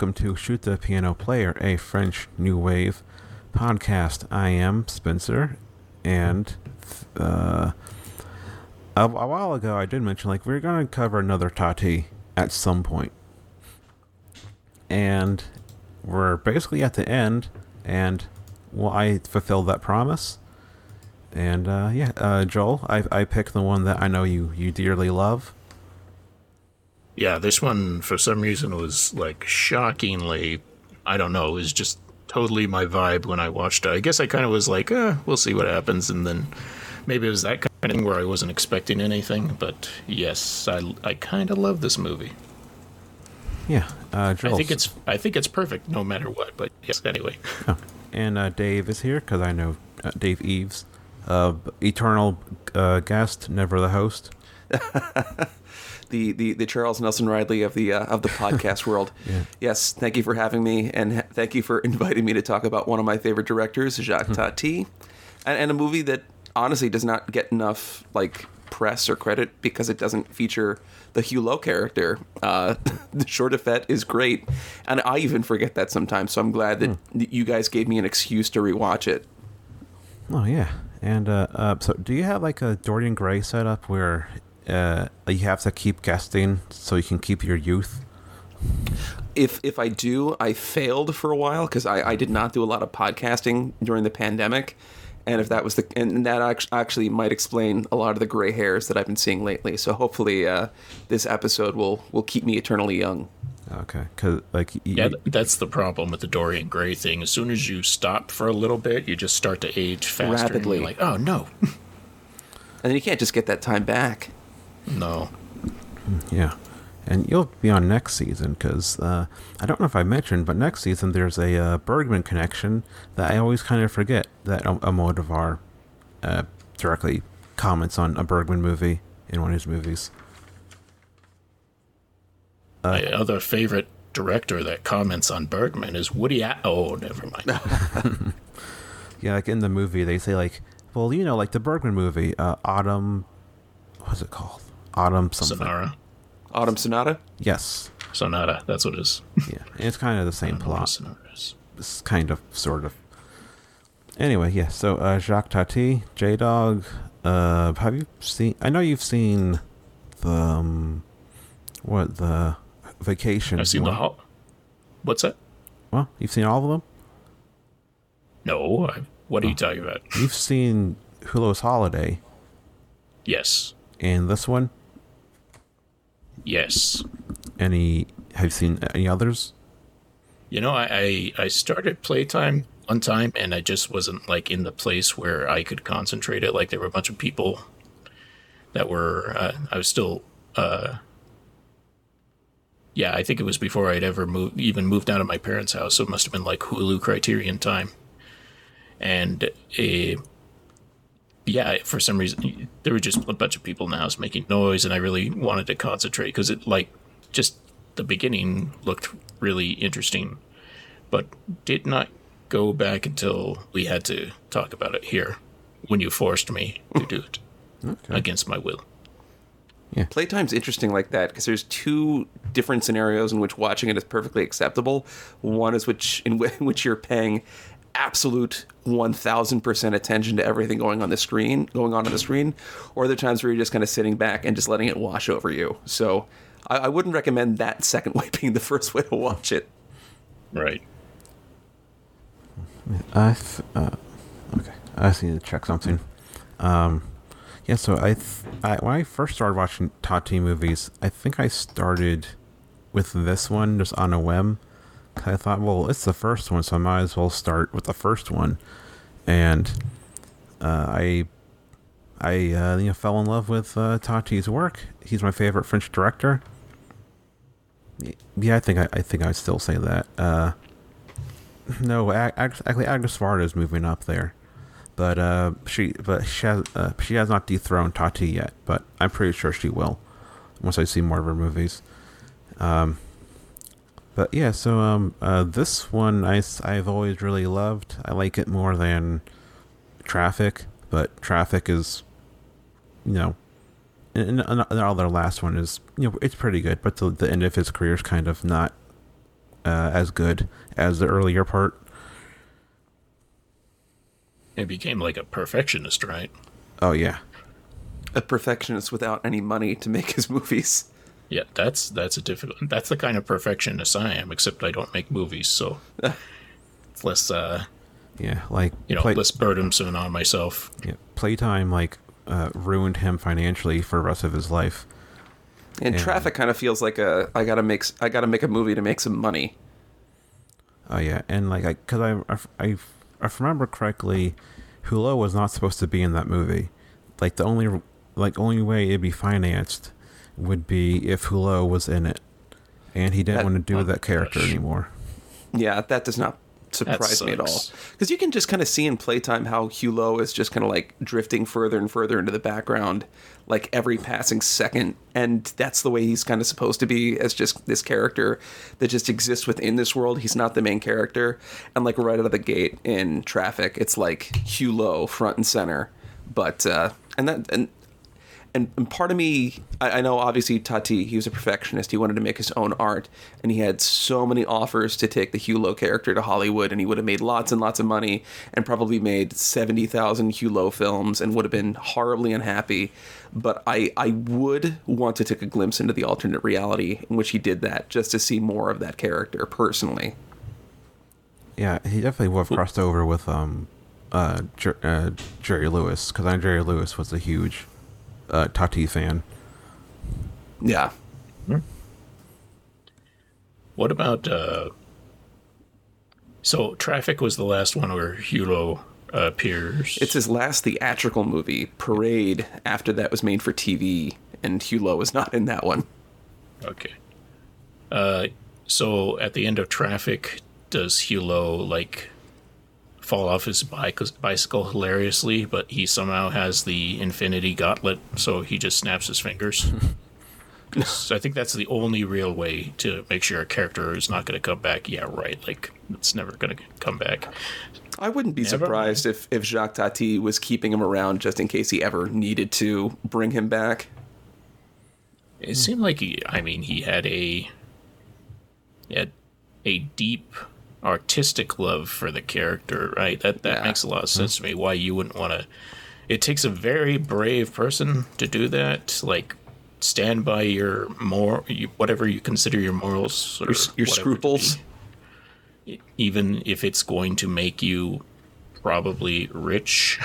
Welcome to Shoot the Piano Player, a French New Wave podcast. I am Spencer, and uh, a, a while ago I did mention like we're going to cover another Tati at some point, and we're basically at the end, and well, I fulfilled that promise. And uh, yeah, uh, Joel, I I picked the one that I know you you dearly love. Yeah, this one for some reason was like shockingly, I don't know, it was just totally my vibe when I watched it. I guess I kind of was like, eh, we'll see what happens, and then maybe it was that kind of thing where I wasn't expecting anything. But yes, I I kind of love this movie. Yeah, uh, Joel. I think it's I think it's perfect no matter what. But yes, anyway. Oh, and uh, Dave is here because I know uh, Dave Eves, uh, eternal uh, guest, never the host. the, the, the Charles Nelson Reilly of the uh, of the podcast world. Yeah. Yes, thank you for having me, and ha- thank you for inviting me to talk about one of my favorite directors, Jacques Tati, and, and a movie that honestly does not get enough like press or credit because it doesn't feature the Hulot character. Uh, the Jour de Fête is great, and I even forget that sometimes. So I'm glad that you guys gave me an excuse to rewatch it. Oh yeah, and uh, uh, so do you have like a Dorian Gray setup where uh, you have to keep guesting so you can keep your youth? if if I do, I failed for a while because I, I did not do a lot of podcasting during the pandemic, and if that was the and that act- actually might explain a lot of the gray hairs that I've been seeing lately. So hopefully, uh, this episode will will keep me eternally young. Okay, because like y- Yeah, that's the problem with the Dorian Gray thing. As soon as you stop for a little bit, you just start to age faster. and Rapidly. you're like, oh no, And then you can't just get that time back. No. yeah, and you'll be on next season because uh, I don't know if I mentioned, but next season there's a uh, Bergman connection that I always kind of forget that a, Almodovar uh, directly comments on a Bergman movie in one of his movies. My other favorite director that comments on Bergman is Woody. A- oh, never mind. Yeah, like in the movie, they say like, well, you know, like the Bergman movie, uh, Autumn. What's it called? Autumn something. Sonara, Autumn Sonata. Yes. Sonata. That's what it is. Yeah, it's kind of the same I what plot. sonata is. It's kind of, sort of. Anyway, yeah. So uh, Jacques Tati, J Dog. Uh, have you seen? I know you've seen the um, what the vacation. I've seen the one. ho- What's that? Well, you've seen all of them. No. I, what are Oh. you talking about? You've seen Hulot's Holiday Yes. and this one. Yes. Any? Have you seen any others? You know, I, I I started playtime one time, and I just wasn't like in the place where I could concentrate it. Like there were a bunch of people that were. Uh, I was still. Uh, yeah, I think it was before I'd ever moved, even moved out of my parents' house. So it must have been like Hulu Criterion time, and a. Yeah, for some reason, there were just a bunch of people in the house making noise, and I really wanted to concentrate because it, like, just the beginning looked really interesting, but did not go back until we had to talk about it here when you forced me to do it Okay. against my will. Yeah. Playtime's interesting like that because there's two different scenarios in which watching it is perfectly acceptable. One is which in, whi- in which you're paying absolute 1000% attention to everything going on the screen, going on on the screen, or the times where you're just kind of sitting back and just letting it wash over you. So I, I wouldn't recommend that second way being the first way to watch it. Right. I th- uh, okay. I just need to check something. Um, yeah. So I, th- I when I first started watching Tati movies, I think I started with this one just on a whim. I thought, well, it's the first one, so I might as well start with the first one. And uh, I, I uh, you know fell in love with uh, Tati's work. He's my favorite French director. Yeah, I think I, I think I'd still say that. Uh, no, ac- ac- actually, Agnes Varda is moving up there, but uh, she but she has uh, she has not dethroned Tati yet. But I'm pretty sure she will once I see more of her movies. Um, but yeah, so um, uh, this one I've always really loved. I like it more than Traffic, but Traffic is, you know, and, and another last one is you know it's pretty good, but the, the end of his career is kind of not uh, as good as the earlier part. It became like a perfectionist, right? Oh yeah, A perfectionist without any money to make his movies. Yeah, that's that's a difficult. That's the kind of perfectionist I am. Except I don't make movies, so it's less, uh, yeah. Like you know, play- less burdensome on myself. yeah, playtime like uh, ruined him financially for the rest of his life. And Yeah. Traffic kind of feels like a I gotta make s- I gotta make a movie to make some money. Oh yeah, and like I, cause I, I, I, if I remember correctly, Hulot was not supposed to be in that movie. Like the only, like only way it'd be financed would be if Hulot was in it, and he didn't That- want to do oh that character gosh. anymore. Yeah, that does not surprise me at all. Because you can just kind of see in playtime how Hulot is just kind of like drifting further and further into the background, like every passing second. And that's the way he's kind of supposed to be as just this character that just exists within this world. He's not the main character. And like right out of the gate in Traffic, it's like Hulot front and center. But, uh, and that, and and, and part of me I, I know obviously tati he was a perfectionist. He wanted to make his own art and he had so many offers to take the hulot character to hollywood and he would have made lots and lots of money and probably made 70000 hulot films and would have been horribly unhappy. But I, I would want to take a glimpse into the alternate reality in which he did that just to see more of that character personally. Yeah, he definitely would have crossed over with um, uh, Jer- uh Jerry Lewis, because I know Jerry Lewis was a huge uh, Tati fan. yeah What about uh so Traffic was the last one where Hulot uh, appears. it's his last theatrical movie parade after that was made for tv and hulot was not in that one okay. Uh so at the end of Traffic does Hulot like fall off his bicycle hilariously, but he somehow has the infinity gauntlet, so he just snaps his fingers. I think that's the only real way to make sure a character is not going to come back. Yeah, right. Like it's never going to come back. I wouldn't be Never surprised if, if Jacques Tati was keeping him around just in case he ever needed to bring him back. It seemed like he. I mean, he had a he had a deep artistic love for the character, right? That that Yeah. makes a lot of sense to mm-hmm. me. Why you wouldn't want to? It takes a very brave person to do that. Like stand by your more you, whatever you consider your morals or Your, your scruples. be, even if it's going to make you probably rich.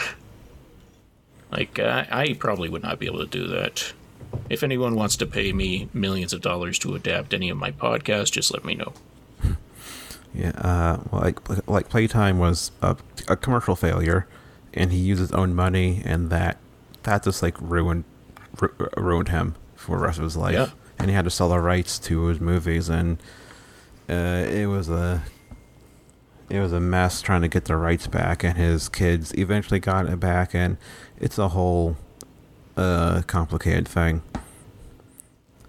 Like I, I probably would not be able to do that. If anyone wants to pay me millions of dollars to adapt any of my podcasts, just let me know. Yeah, uh, well, like like Playtime was a, a commercial failure, and he used his own money, and that that just like ruined ru- ruined him for the rest of his life. Yeah. And he had to sell the rights to his movies, and uh, it was a it was a mess trying to get the rights back. And his kids eventually got it back, and it's a whole uh, complicated thing.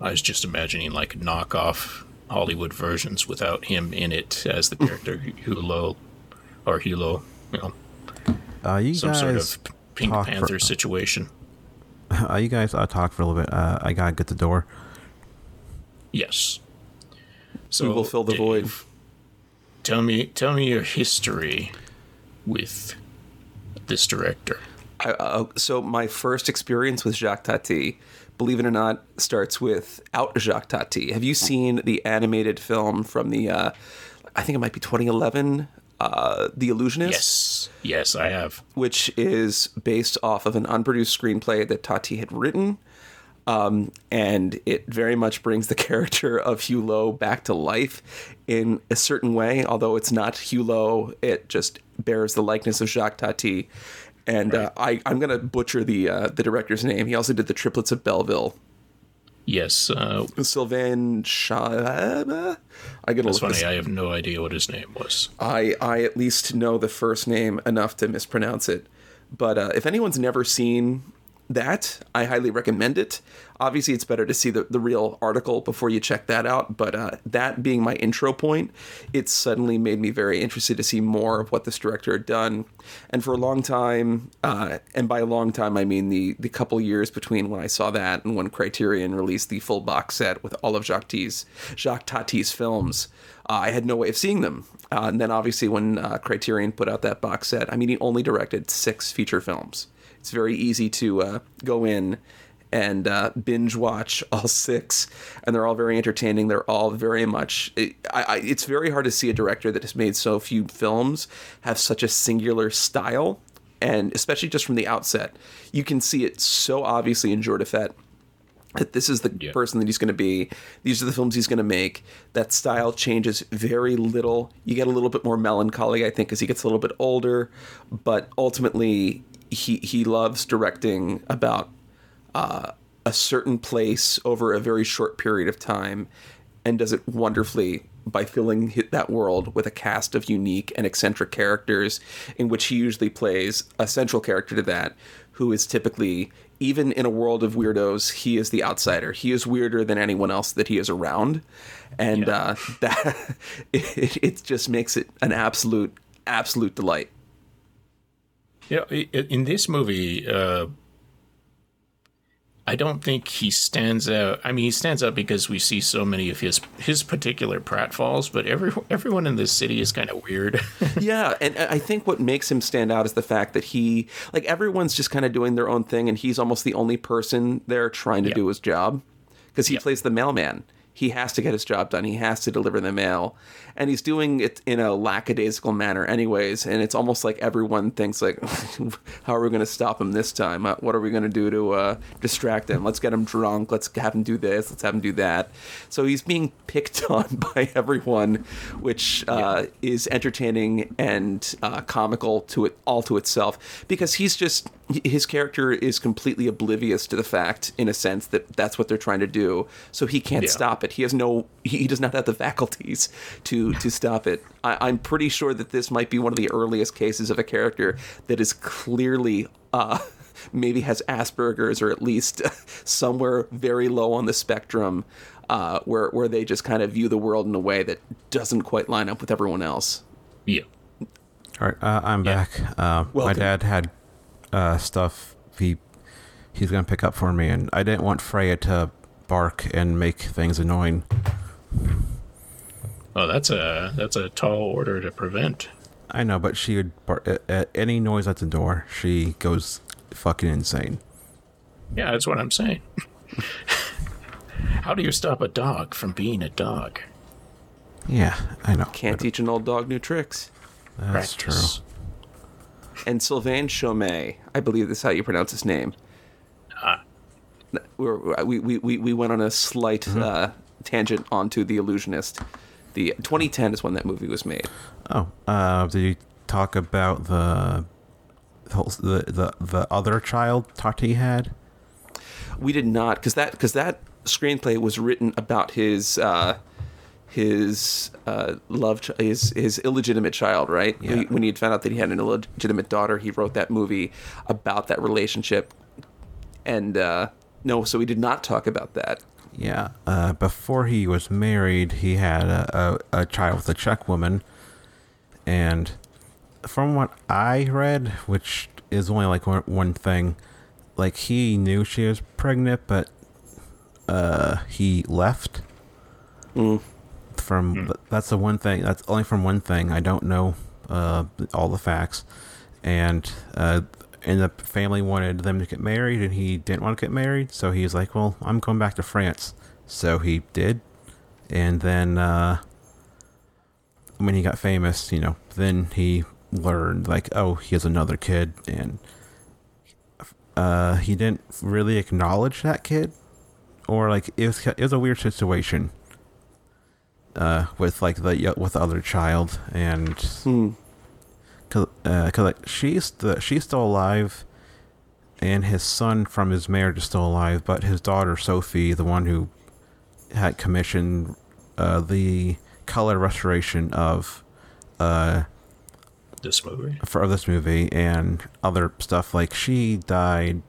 I was just imagining like knockoff Hollywood versions without him in it as the character Hulot or Hulot, you know, Uh, you some guys, sort of Pink talk for- Panther situation. uh, you guys, uh, talk for a little bit. Uh, I gotta get the door. Yes. So We will fill the void. Tell me, tell me your history with this director. I, uh, so my first experience with Jacques Tati, believe it or not, starts with Out Jacques Tati. Have you seen the animated film from the, uh, I think it might be 2011, uh, The Illusionist? Yes, yes, I have. which is based off of an unproduced screenplay that Tati had written. Um, and it very much brings the character of Hulot back to life in a certain way. Although it's not Hulot, it just bears the likeness of Jacques Tati. And uh, I, I'm going to butcher the uh, the director's name. He also did the Triplets of Belleville. Yes, uh, Sylvain Shah. I get look. funny. I have no idea what his name was. I I at least know the first name enough to mispronounce it. But uh, if anyone's never seen that, I highly recommend it. Obviously, it's better to see the, the real article before you check that out. But uh, that being my intro point, it suddenly made me very interested to see more of what this director had done. And for a long time, uh, and by a long time, I mean the, the couple years between when I saw that and when Criterion released the full box set with all of Jacques Tati's, Jacques Tati's films, uh, I had no way of seeing them. Uh, and then obviously, when uh, Criterion put out that box set, I mean, he only directed six feature films. It's very easy to uh, go in and uh, binge watch all six, and they're all very entertaining. They're all very much. It, I, I, it's very hard to see a director that has made so few films have such a singular style, and especially just from the outset, you can see it so obviously in Fête that this is the yeah. person that he's going to be. These are the films he's going to make. That style changes very little. You get a little bit more melancholy, I think, as he gets a little bit older, but ultimately he he loves directing about uh, a certain place over a very short period of time and does it wonderfully by filling that world with a cast of unique and eccentric characters in which he usually plays a central character to that who is typically even in a world of weirdos he is the outsider. He is weirder than anyone else that he is around. And yeah. uh, that it, it just makes it an absolute absolute delight you know in this movie uh I don't think he stands out. I mean, he stands out because we see so many of his his particular pratfalls, but every everyone in this city is kind of weird. yeah, and I think what makes him stand out is the fact that he like everyone's just kind of doing their own thing, and he's almost the only person there trying to yep. do his job because he yep. plays the mailman he has to get his job done. He has to deliver the mail, and he's doing it in a lackadaisical manner, anyways. And it's almost like everyone thinks like, "How are we going to stop him this time? Uh, what are we going to do to uh, distract him? Let's get him drunk. Let's have him do this. Let's have him do that." So he's being picked on by everyone, which uh, yeah. is entertaining and uh, comical to it all to itself because he's just his character is completely oblivious to the fact, in a sense, that that's what they're trying to do. So he can't yeah. stop it. He has no. He does not have the faculties to to stop it. I, am pretty sure that this might be one of the earliest cases of a character that is clearly. Uh, maybe has Asperger's or at least somewhere very low on the spectrum uh, where where they just kind of view the world in a way that doesn't quite line up with everyone else. Yeah. All right, uh, I'm yeah. back. Uh, my dad had uh, stuff he he's gonna pick up for me, and I didn't want Freya to bark and make things annoying. Oh, that's a that's a tall order to prevent. I know, but she would bark at, at any noise at the door. She goes fucking insane. Yeah, that's what I'm saying. How do you stop a dog from being a dog? Yeah, I know. Can't teach an old dog new tricks. That's Practice. true and Sylvain Chomet. I believe that's how you pronounce his name. Ah. we, we, we, we went on a slight mm-hmm. uh, tangent onto The Illusionist. The 2010 is when that movie was made. Oh, uh, did you talk about the the the, the other child Tati had? We did not, because that because that screenplay was written about his uh, his uh, love, ch- his his illegitimate child, right? Yeah. When he had found out that he had an illegitimate daughter, he wrote that movie about that relationship. And uh, no, so we did not talk about that. Yeah, uh, before he was married, he had a, a, a child with a Czech woman, and from what I read, which is only like one, one thing, like he knew she was pregnant, but uh, he left. Mm from mm. that's the one thing that's only from one thing i don't know uh, all the facts and uh, and the family wanted them to get married and he didn't want to get married. So he's like well i'm going back to france. So he did. And then uh, when he got famous you know then he learned like oh he has another kid. And uh, he didn't really acknowledge that kid. Or like it was, it was a weird situation uh, with like the with the other child, and hmm. Cause, uh, like she's the she's still alive, and his son from his marriage is still alive, but his daughter Sophie, the one who had commissioned uh, the color restoration of uh, this movie for this movie and other stuff, like she died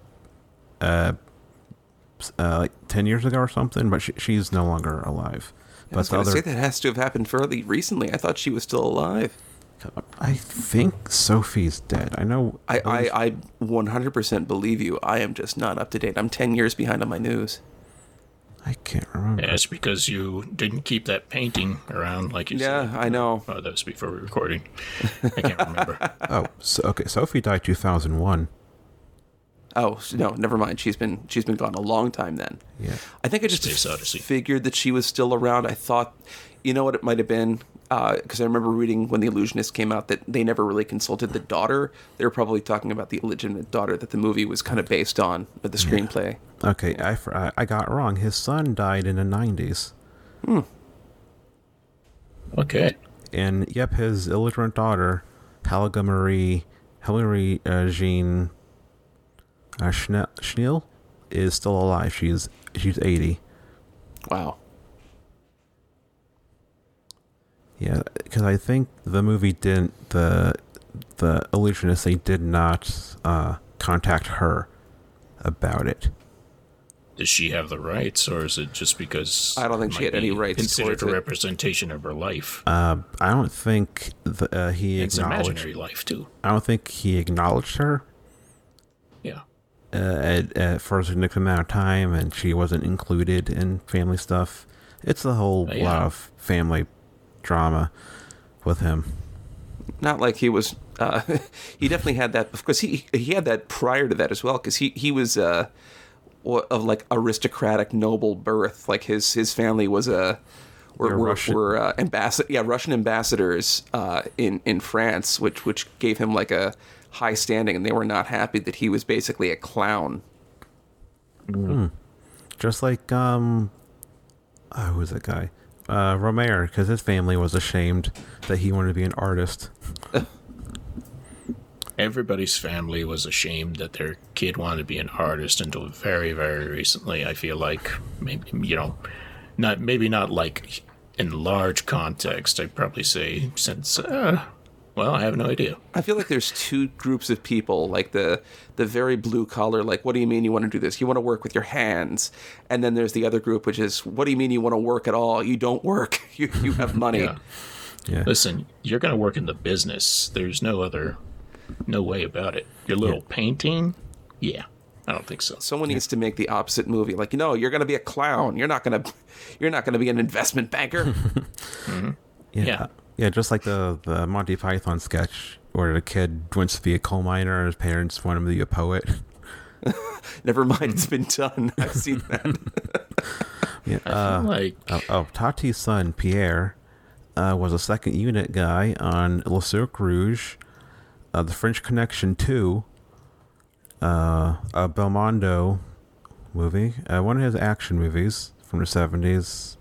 uh, uh, like ten years ago or something, but she, she's no longer alive. I was But the going to other, say that has to have happened fairly recently. I thought she was still alive. I think Sophie's dead. I know. I, I, I 100% believe you. I am just not up to date. I'm 10 years behind on my news. I can't remember. Yeah, it's because you didn't keep that painting around like you said. Yeah, I know. Oh, that was before we were recording. I can't remember. Oh, so, okay. Sophie died two thousand one. Oh no, never mind. She's been she's been gone a long time then. Yeah. I think I just Space figured that she was still around. I thought, you know what it might have been, because I remember reading when the Illusionist came out that they never really consulted the daughter. They were probably talking about the illegitimate daughter that the movie was kind of based on, with the screenplay. Okay, I, I I got wrong. His son died in the nineties, Hmm. Okay. and yep, his illegitimate daughter, Helga Marie Hilary uh, Jean uh, Schne- Schneel, is still alive. She's she's eighty. Wow. Yeah, because I think the movie didn't the the illusionist they did not uh, contact her about it. Does she have the rights, or is it just because I don't think she had any rights Considered towards a it. representation of her life. Uh, I don't think the, uh, he it's acknowledged. imaginary life too. I don't think he acknowledged her Yeah. uh, at, at for a significant amount of time, and she wasn't included in family stuff. It's a whole yeah. lot of family drama with him. Not like he was. Uh, he definitely had that because he he had that prior to that as well. Because he he was uh, of like aristocratic noble birth. Like his his family was a. Were, were, Russian. were uh, ambassador, yeah, Russian ambassadors uh, in in France, which which gave him like a high standing, and they were not happy that he was basically a clown. Just like um, oh, who was that guy? Uh, Rohmer, because his family was ashamed that he wanted to be an artist. Everybody's family was ashamed that their kid wanted to be an artist until very, very recently. I feel like maybe you know, not maybe not like in large context. I'd probably say since. Uh, well, I have no idea. I feel like there's two groups of people, like the the very blue collar, like what do you mean you want to do this? You want to work with your hands, and then there's the other group, which is what do you mean you want to work at all? You don't work. You you have money. Yeah. Yeah. Listen, you're going to work in the business. There's no other, no way about it. Your little painting, yeah, I don't think so. Someone needs to make the opposite movie. Like you know, you're going to be a clown. You're not going to, you're not going to be an investment banker. Mm-hmm. Yeah. Yeah. Yeah, just like the the Monty Python sketch where the kid wants to be a coal miner and his parents want him to be a poet. Never mind, it's been done. I've seen that. Yeah. I Uh, feel like oh, oh, Tati's son Pierre uh, was a second unit guy on Le Cercle Rouge, uh, The French Connection 2, uh, a Belmondo movie, uh, one of his action movies from the 70s.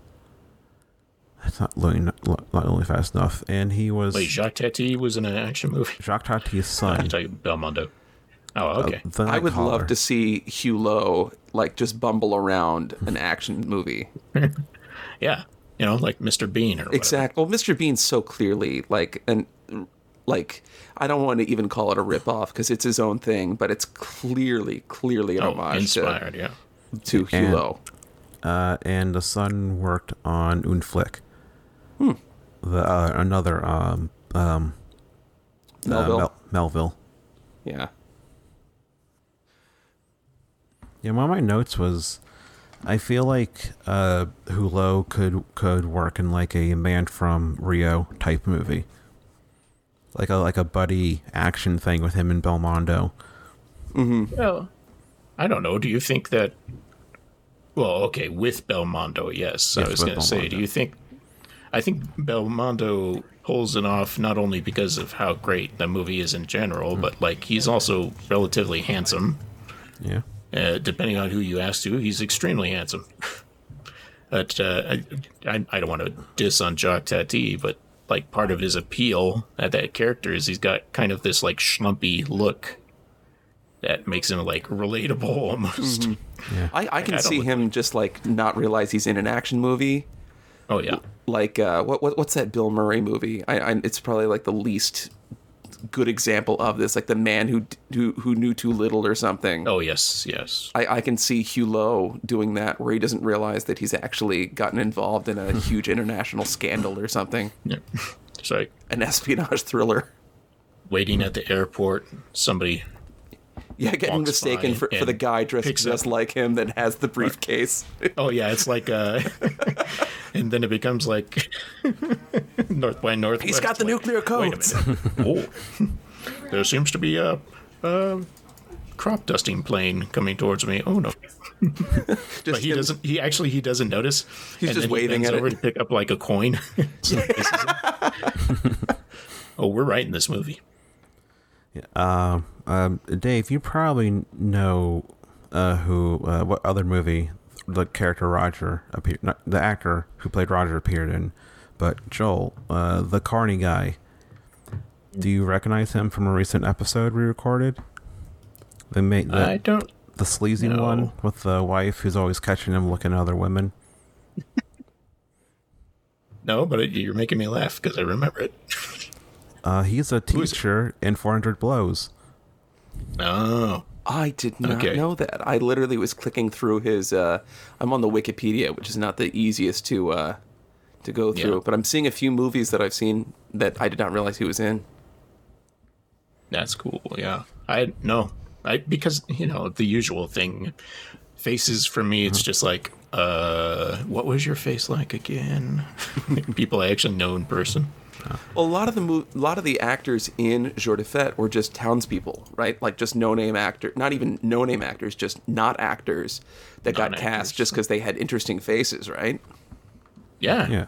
It's not loading, not, not loading fast enough. And he was wait, Jacques Tati was in an action movie. Jacques Tati's I son. tell you, Belmondo. Oh, okay. The I would Nightcaller. love to see Hulot like just bumble around an action movie. yeah, you know, like Mr. Bean or whatever. Exactly. Well, Mr. Bean's so clearly like an like I don't want to even call it a ripoff because it's his own thing, but it's clearly clearly an Oh, homage inspired. Yeah. to, to Hugh And- Lowe. uh, and the son worked on Un Flic. The uh, another um um uh, Melville. Mel- Melville. yeah. Yeah, one of my notes was, I feel like uh, Hulot could could work in like a Man from Rio type movie, like a like a buddy action thing with him and Belmondo. Mm-hmm. Well, I don't know. Do you think that? Well, okay, with Belmondo, yes. I was going to say, do you think? I think Belmondo pulls it off not only because of how great the movie is in general, but like he's also relatively handsome. Yeah, Uh, depending on who you ask to, he's extremely handsome. but uh, I, I, I don't want to diss on Jacques Tati, but like part of his appeal at that character is he's got kind of this like schlumpy look that makes him like relatable almost. yeah. I, I can I see look him just like not realize he's in an action movie. Oh yeah, Like uh, what, what what's that Bill Murray movie? I, I it's probably like the least good example of this, like the man who who who knew too little or something. Oh yes, yes. I, I can see Hulot doing that, where he doesn't realize that he's actually gotten involved in a huge international scandal or something, Yeah. It's like an espionage thriller. waiting at the airport. Somebody. Yeah, getting mistaken for, for the guy dressed just up- like him that has the briefcase. Oh yeah, it's like uh, and then it becomes like North by Northwest. He's got the like, nuclear Wait a codes. minute. Oh, there seems to be a, a crop dusting plane coming towards me. Oh no! Just But he him- doesn't. He actually he doesn't notice. He's just he waving bends at it. over to pick up like a coin. So this is it. oh, we're right in this movie. Um, um, Dave, you probably know uh, who, uh, what other movie the character Roger appeared, not, the actor who played Roger appeared in, but Joel, uh, the Carney guy. Do you recognize him from a recent episode we recorded? They made the, I don't. the sleazy no. one with the wife who's always catching him looking at other women. No, but it, you're making me laugh because I remember it. Uh, he's a teacher in 400 Blows. Oh, I did not Okay. know that. I literally was clicking through his. Uh, I'm on the Wikipedia, which is not the easiest to uh, to go through, Yeah. but I'm seeing a few movies that I've seen that I did not realize he was in. that's cool. Yeah, I no, I because you know the usual thing. Faces for me, it's just like, uh, what was your face like again? People I actually know in person. Well, a lot of the mo- a lot of the actors in Jour de Fête were just townspeople, right? Like just no name actor, not even no name actors, just not actors that got Non-actors. cast just because they had interesting faces, right? Yeah, Yeah.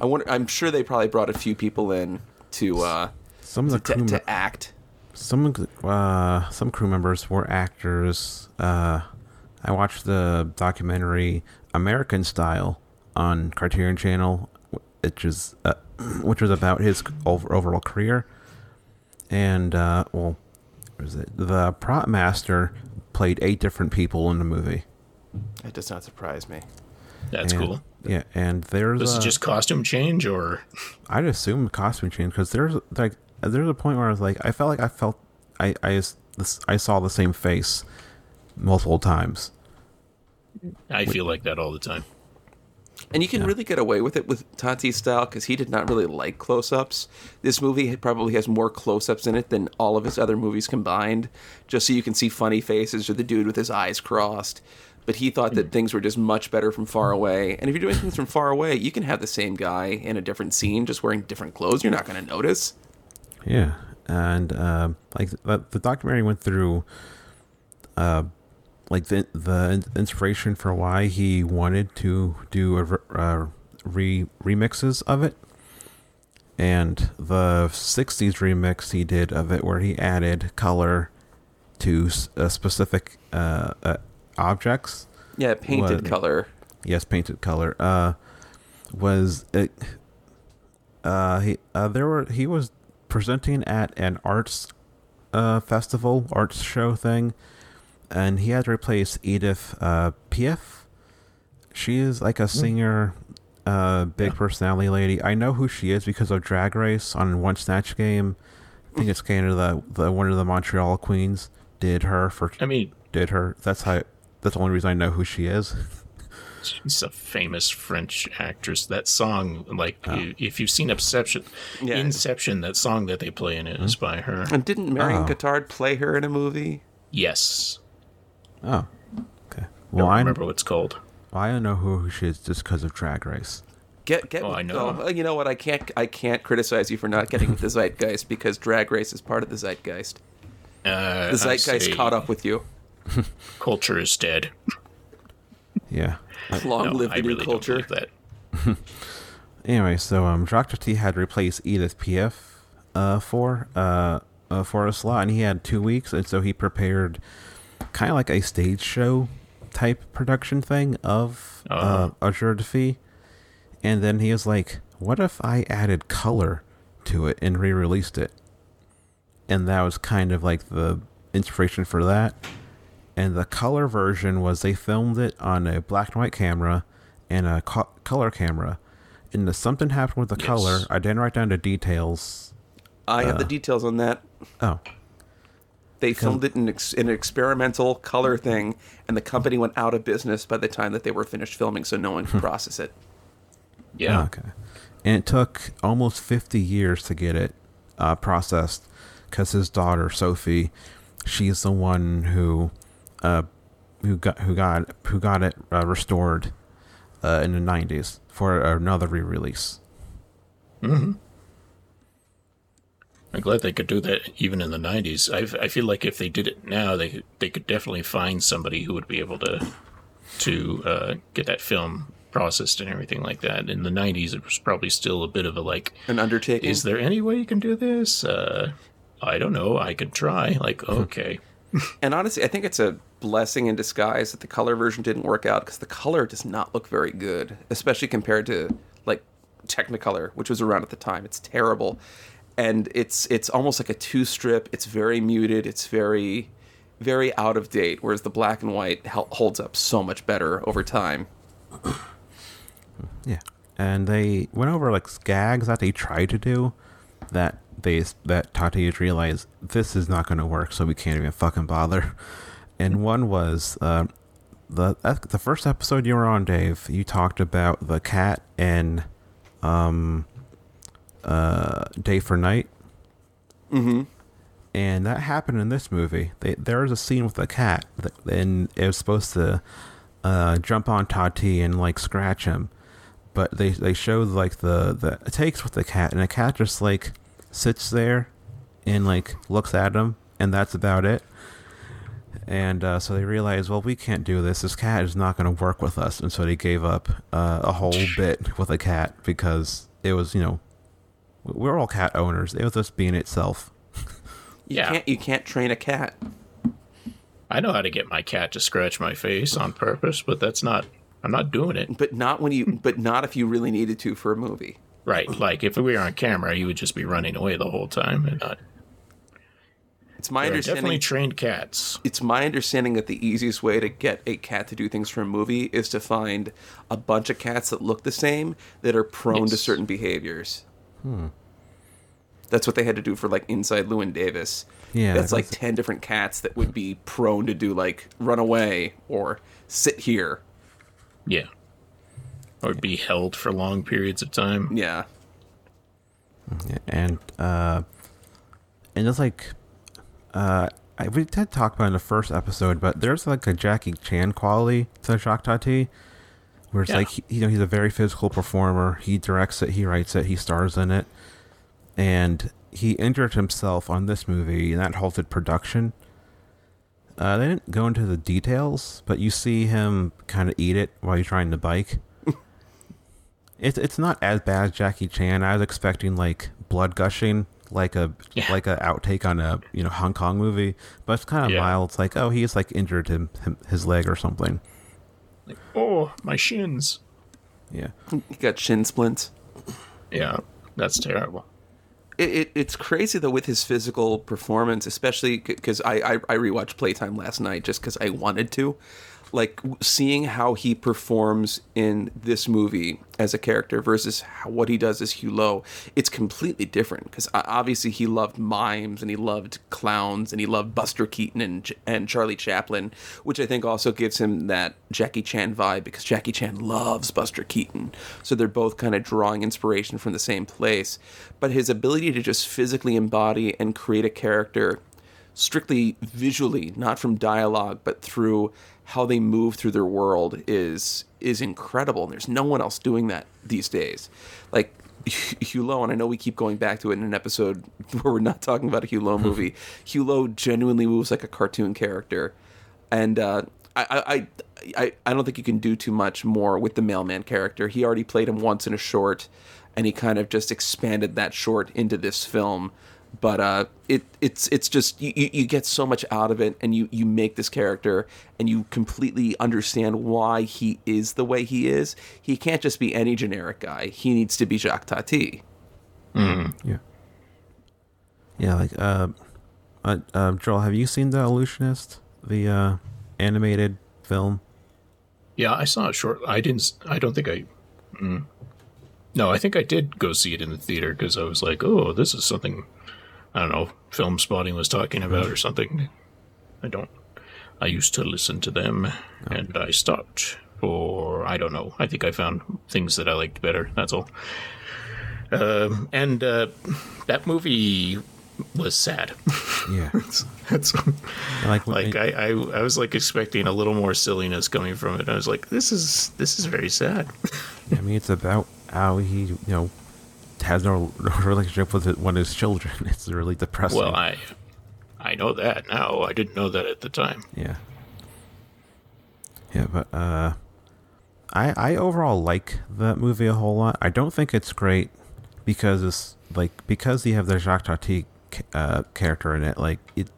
I wonder. I'm sure they probably brought a few people in to uh, Some of the to, crew to act. some of uh, some crew members were actors. Uh, I watched the documentary American Style on Criterion Channel, which is uh, which was about his overall career. And uh, well, what is it? The prop master played eight different people in the movie. That does not surprise me. that's And- cool. Yeah, and there's this a- it just costume change or? I'd assume costume change because there's like there's a point where I was like I felt like I felt I I s- this, I saw the same face multiple times. I feel like that all the time. And you can really get away with it with Tati's style because he did not really like close-ups. This movie probably has more close-ups in it than all of his other movies combined, just so you can see funny faces or the dude with his eyes crossed. But he thought that things were just much better from far away. And if you're doing things from far away, you can have the same guy in a different scene, just wearing different clothes. You're not going to notice. Yeah, and uh, like the, the documentary went through, uh, like the the inspiration for why he wanted to do a re- uh, re remixes of it, and the '60s remix he did of it, where he added color to uh, specific uh, uh, objects. Yeah, painted What? color. yes, painted color. Uh, was it? Uh, he uh, there were he was presenting at an arts uh festival, arts show thing, and he had to replace Edith uh Piaf. She is like a singer, uh, big personality lady. I know who she is because of Drag Race on one Snatch Game. I think it's Canada. The one of the Montreal Queens did her for I mean, did her. That's how. That's the only reason I know who she is. she's a famous French actress. That song, like, you, if you've seen Inception, Yeah. Inception, that song that they play in it it is by her. And didn't Marion Oh. Cotillard play her in a movie? Yes, Oh, okay. Well, I Well, don't I remember what it's called. well, I don't know who she is just because of Drag Race. Get get. Oh, I know. oh, you know what? I can't I can't criticize you for not getting with the zeitgeist because Drag Race is part of the zeitgeist. Uh, The zeitgeist caught up with you. Culture is dead. Yeah. Long No, live the I new really culture. don't that. Anyway, so um, Dr. T had replaced Edith Piaf uh, for uh, uh for a slot, and he had two weeks, and so he prepared kind of like a stage show type production thing of uh, Uh-huh. Jour de Fête, and then he was like, "What if I added color to it and re-released it?" And that was kind of like the inspiration for that. And the color version was they filmed it on a black and white camera and a co- color camera. And the, something happened with the Yes. color. I didn't write down the details I have the details on that. Oh, They filmed it in, ex- in an experimental color thing, and the company went out of business by the time that they were finished filming, so no one could process it. Yeah. Oh, okay. And it took almost 50 years to get it uh, processed because his daughter Sophie, she's the one who, uh, who got who got who got it uh, restored uh, in the 90s for another re-release. I'm glad they could do that even in the 90s. I, I feel like if they did it now, they they could definitely find somebody who would be able to to uh, get that film processed and everything like that. In the 90s, it was probably still a bit of a like, An undertaking. is there any way you can do this? Uh, I don't know. I could try. Like, okay. And honestly, I think it's a blessing in disguise that the color version didn't work out because the color does not look very good, especially compared to like Technicolor, which was around at the time. It's terrible, and it's it's almost like a two strip. It's very muted. It's very very out of date. Whereas the black and white holds up so much better over time. Yeah, and they went over like gags that they tried to do that they that Tati had realized this is not going to work, so we can't even fucking bother. And one was uh, the the first episode you were on, Dave. You talked about the cat and um uh Day for Night. Mm-hmm. And that happened in this movie. They, there was a scene with the cat, that, and it was supposed to uh, jump on Tati and like scratch him but they they showed like the the takes with the cat and the cat just like sits there and like looks at him and that's about it and uh, so they realized well we can't do this this cat is not going to work with us and so they gave up uh, a whole bit with a cat because it was you know we're all cat owners it was just being itself You Yeah. can't you can't train a cat. I know how to get my cat to scratch my face on purpose, but that's not. I'm not doing it. But not when you but not if you really needed to for a movie. Right. Like if we were on camera, you would just be running away the whole time and not. It's my There are understanding definitely trained cats. it's my understanding that the easiest way to get a cat to do things for a movie is to find a bunch of cats that look the same that are prone to certain behaviors. That's what they had to do for like Inside Llewyn Davis. Yeah, that's like ten different cats that would be prone to do like run away or sit here. Yeah. Or be held for long periods of time. Yeah, and uh and it's like uh I, we did talk about in the first episode but there's like a jackie chan quality to Jacques Tati where it's Yeah. like you know he's a very physical performer he directs it he writes it he stars in it and he injured himself on this movie and that halted production uh, they didn't go into the details but you see him kind of eat it while he's riding the bike it's it's not as bad as Jackie Chan. I was expecting like blood gushing, like a Yeah. like a outtake on a you know Hong Kong movie, but it's kind of Yeah. mild. It's like oh he's like injured him, him his leg or something. Like, oh, my shins. Yeah, he got shin splints. Yeah. That's terrible. it, it, it's crazy though with his physical performance, especially because I, I I rewatched Playtime last night just because I wanted to, like seeing how he performs in this movie as a character versus how, what he does as Hulot. It's completely different because obviously he loved mimes and he loved clowns and he loved Buster Keaton and and Charlie Chaplin, which I think also gives him that Jackie Chan vibe because Jackie Chan loves Buster Keaton. So they're both kind of drawing inspiration from the same place. But his ability to just physically embody and create a character strictly visually, not from dialogue, but through how they move through their world is is incredible. And there's no one else doing that these days. Like Hulot, and I know we keep going back to it in an episode where we're not talking about a Hulot movie. Hulot genuinely moves like a cartoon character, and uh, I, I, I, I don't think you can do too much more with the mailman character. He already played him once in a short, and he kind of just expanded that short into this film. But uh, it it's it's just you, you you get so much out of it, and you you make this character, and you completely understand why he is the way he is. He can't just be any generic guy. He needs to be Jacques Tati. yeah, yeah. Like uh, uh, uh Joel, have you seen the Illusionist, the uh animated film? Yeah, I saw it short. I didn't. s- I don't think I. Mm, No, I think I did go see it in the theater because I was like, oh, this is something, I don't know, film spotting was talking about or something. I don't, I used to listen to them and I stopped. Or I don't know. I think I found things that I liked better. That's all. Um, and uh, that movie was sad. Yeah. That's like like I, I I was like expecting a little more silliness coming from it. I was like, this is this is very sad. I mean, it's about how he, you know, has no, no relationship with it, one of his children. It's really depressing. Well, I I know that now. I didn't know that at the time. yeah. Yeah, but uh, I I overall like that movie a whole lot. I don't think it's great because it's like because you have the Jacques Tati uh, character in it. Like it,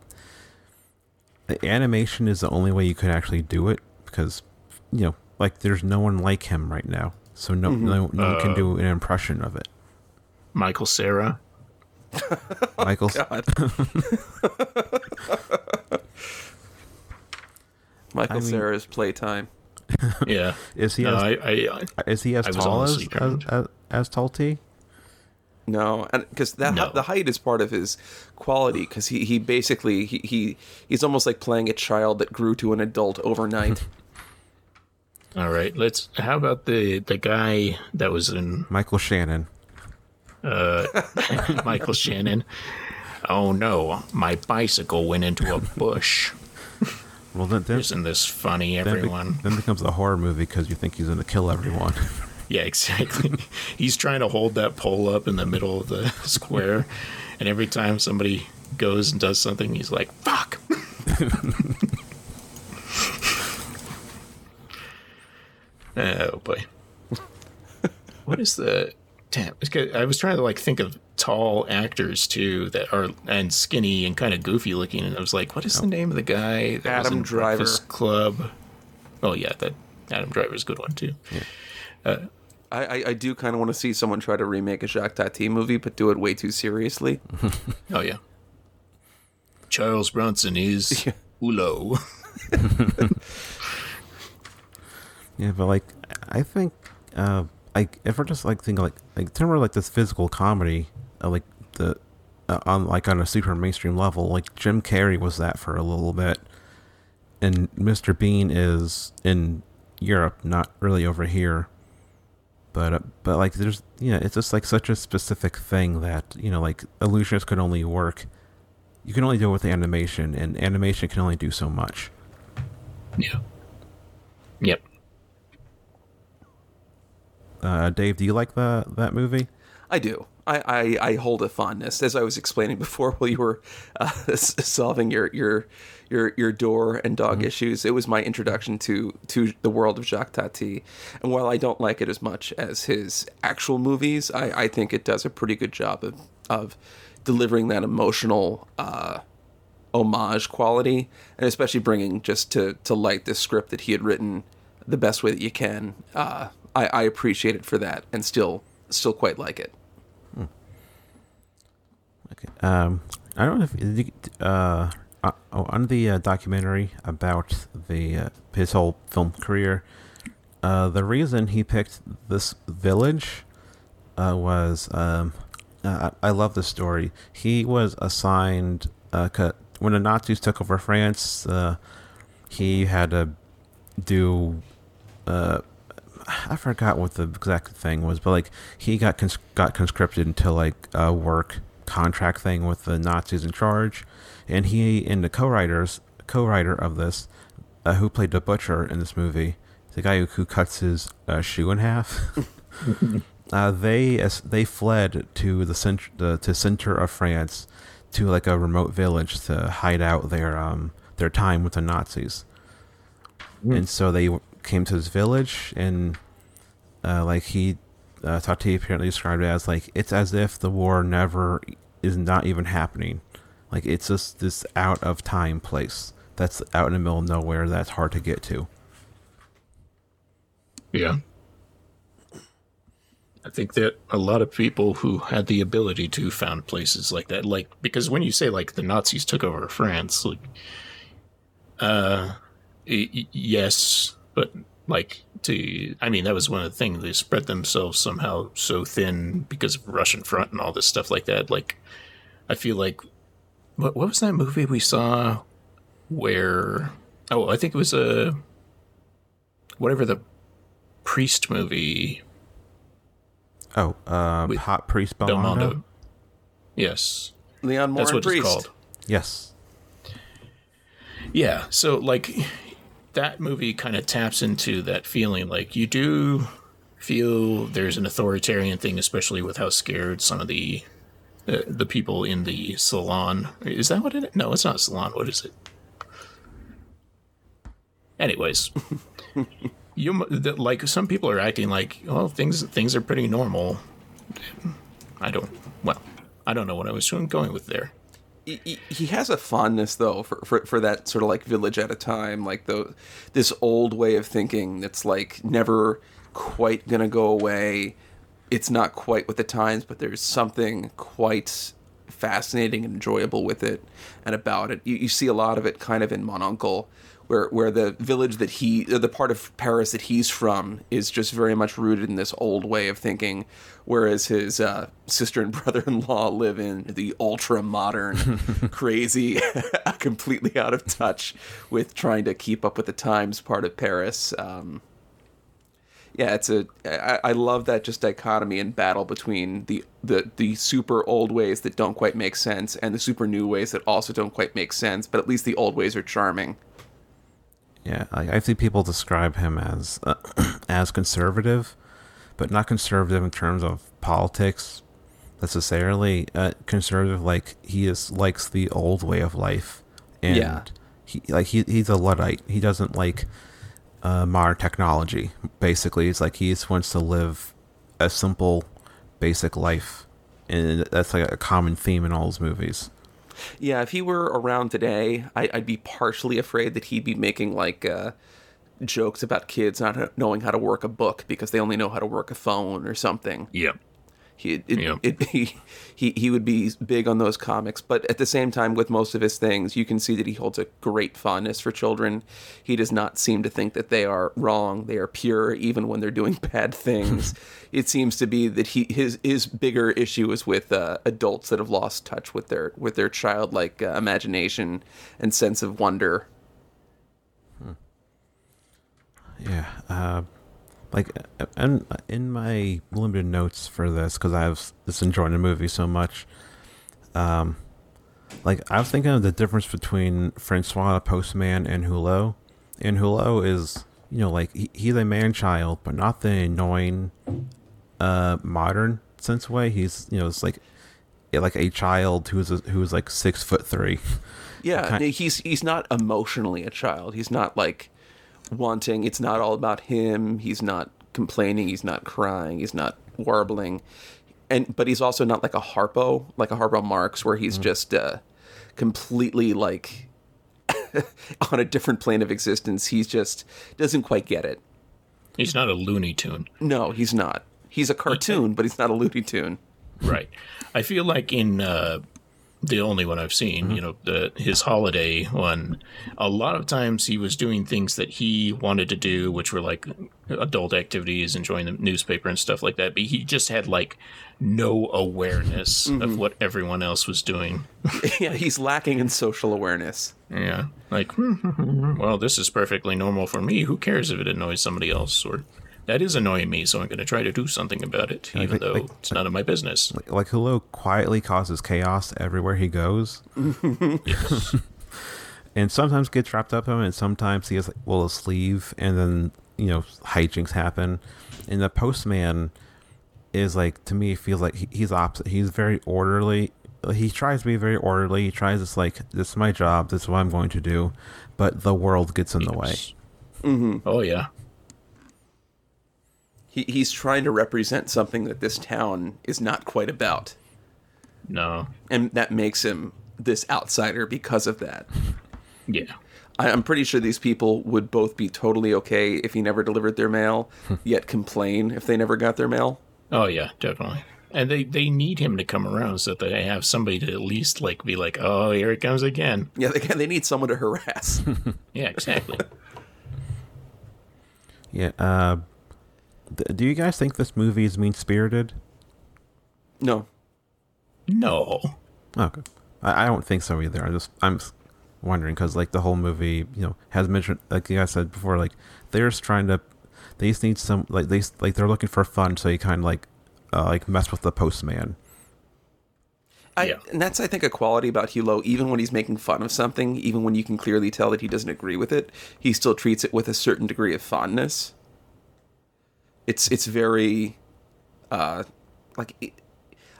the animation is the only way you could actually do it because you know, like there's no one like him right now, so no no, no one can do an impression of it. Michael Cera. Michael, God. Michael I mean- Cera's playtime. Yeah. is he no, as, I, I, I is he as I tall as as, drowned. as, as tall T? No, because that No. the height is part of his quality. Because he, he basically he, he he's almost like playing a child that grew to an adult overnight. all right. Let's. How about the the guy that was in Michael Shannon. Uh, Michael Shannon? Oh no, my bicycle went into a bush. Well, then then, Isn't this funny, then, be- everyone? then becomes a horror movie because you think he's going to kill everyone. Yeah, exactly. He's trying to hold that pole up in the middle of the square, and every time somebody goes and does something, he's like, "Fuck." oh boy. What is the damn? it's good- I was trying to like think of tall actors too that are and skinny and kind of goofy looking, and I was like, "What is the name of the guy?" That was Adam in Driver. Breakfast Club. Oh yeah, that Adam Driver's a good one too. I, I, I do kind of want to see someone try to remake a Jacques Tati movie, but do it way too seriously. Oh yeah. Charles Bronson is Yeah. Hulot. Yeah, but like I think uh like if we're just like thinking like like remember like this physical comedy uh, like the uh, on like on a super mainstream level like Jim Carrey was that for a little bit and Mr. Bean is in Europe not really over here but uh, but like there's you know it's just like such a specific thing that you know like illusions could only work you can only do it with animation and animation can only do so much Yeah. Yep. Uh Dave do you like the that movie I do. I, I, I hold a fondness, as I was explaining before, while you were uh, solving your your your your door and dog issues. It was my introduction to to the world of Jacques Tati, and while I don't like it as much as his actual movies, I, I think it does a pretty good job of of delivering that emotional uh, homage quality, and especially bringing just to to light this script that he had written the best way that you can. Uh, I, I appreciate it for that, and still still quite like it. Okay. Um, I don't know if uh, uh on the uh, documentary about the uh, his whole film career, uh, the reason he picked this village, uh, was um, uh, I love this story. He was assigned uh, when the Nazis took over France. Uh, he had to do uh, I forgot what the exact thing was, but like he got cons- got conscripted into like a work contract thing with the Nazis in charge, and he and the co-writers co-writer of this, uh, who played the butcher in this movie, the guy who, who cuts his uh, shoe in half. uh, they as they fled to the center the to center of France to like a remote village to hide out their um their time with the Nazis and so they came to this village and uh, like he uh, Tati apparently described it as like it's as if the war never is not even happening like it's just this out of time place that's out in the middle of nowhere that's hard to get to Yeah. I think that a lot of people who had the ability to found places like that, like because when you say like the Nazis took over France, like, uh, yes, but like to I mean that was one of the things they spread themselves somehow so thin because of Russian front and all this stuff like that. Like I feel like what what was that movie we saw where oh I think it was a whatever the priest movie Oh, uh, Hot Priest Belmondo. Belmondo. Yes, Leon Morin That's what Priest. it's called. Yes. Yeah. So like that movie kind of taps into that feeling. Like you do feel there's an authoritarian thing, especially with how scared some of the uh, the people in the salon. Is that what it? Is? No, it's not salon. What is it? Anyways, you like some people are acting like, well, things things are pretty normal. I don't. Well, I don't know what I was going with there he, he has a fondness though for, for, for that sort of like village at a time like the this old way of thinking that's like never quite gonna go away. It's not quite with the times but there's something quite fascinating and enjoyable with it and about it. You, you see a lot of it kind of in mon oncle where where the village that he the part of Paris that he's from is just very much rooted in this old way of thinking whereas his uh, sister and brother-in-law live in the ultra modern crazy completely out of touch with trying to keep up with the times part of Paris um, yeah, it's a. I, I love that just dichotomy and battle between the, the the super old ways that don't quite make sense and the super new ways that also don't quite make sense. But at least the old ways are charming. Yeah, I, I see people describe him as uh, as conservative, but not conservative in terms of politics necessarily. Uh, conservative, like he is likes the old way of life, and yeah. he like he he's a luddite. He doesn't like uh, modern technology. Basically, it's like he just wants to live a simple, basic life, and that's like a common theme in all his movies. Yeah, if he were around today, I, would be partially afraid that he'd be making like uh, jokes about kids not knowing how to work a book because they only know how to work a phone or something. Yeah. He, it, yeah. it, he he he would be big on those comics, but at the same time, with most of his things, you can see that he holds a great fondness for children. He does not seem to think that they are wrong; they are pure, even when they're doing bad things. it seems to be that he his his bigger issue is with uh, adults that have lost touch with their with their childlike uh, imagination and sense of wonder. Hmm. Yeah. Uh like and in my limited notes for this because I've just enjoying the movie so much. Um, like I was thinking of the difference between Francois Postman and Hulot. And Hulot is you know like he, he's a man child, but not the annoying, uh, modern sense way. He's you know it's like like a child who's a, who's like six foot three. Yeah, kind he's he's not emotionally a child. He's not like wanting. It's not all about him. He's not complaining. He's not crying. He's not warbling. And but he's also not like a Harpo, like a Harpo Marx, where he's mm. just uh, completely like on a different plane of existence. He's just doesn't quite get it. He's not a Looney Tune. No, he's not. He's a cartoon, but he's not a Looney Tune. Right. I feel like in uh, the only one I've seen, mm-hmm. you know, the his holiday one. A lot of times he was doing things that he wanted to do, which were like adult activities, enjoying the newspaper and stuff like that. But he just had like no awareness mm-hmm. of what everyone else was doing. yeah, he's lacking in social awareness. Yeah, like, well, this is perfectly normal for me. Who cares if it annoys somebody else? Or that is annoying me, so I'm going to try to do something about it, even like, though like, it's none of my business. Like, like Hulot quietly causes chaos everywhere he goes. yes. and sometimes gets wrapped up in him, and sometimes he has like, well, a sleeve, and then you know hijinks happen. And the postman is like to me feels like he, he's opposite. He's very orderly. He tries to be very orderly. He tries to like this is my job. This is what I'm going to do, but the world gets in yes. the way. Mm-hmm. Oh yeah he, he's trying to represent something that this town is not quite about. No. And that makes him this outsider because of that. Yeah. I, am pretty sure these people would both be totally okay if he never delivered their mail, yet complain if they never got their mail. Oh yeah, definitely. And they, they need him to come around so that they have somebody to at least like be like, oh, here it comes again. Yeah, they, they need someone to harass. yeah, exactly. Yeah. Uh, th- do you guys think this movie is mean spirited? No. No. Okay. I, I don't think so either. I just I'm wondering because like the whole movie, you know, has mentioned like you guys said before, like they're just trying to, they just need some like they like they're looking for fun, so you kind of like uh, like mess with the postman. I, Yeah. And that's, I think, a quality about Hulot. Even when he's making fun of something, even when you can clearly tell that he doesn't agree with it, he still treats it with a certain degree of fondness. It's it's very, uh, like, it-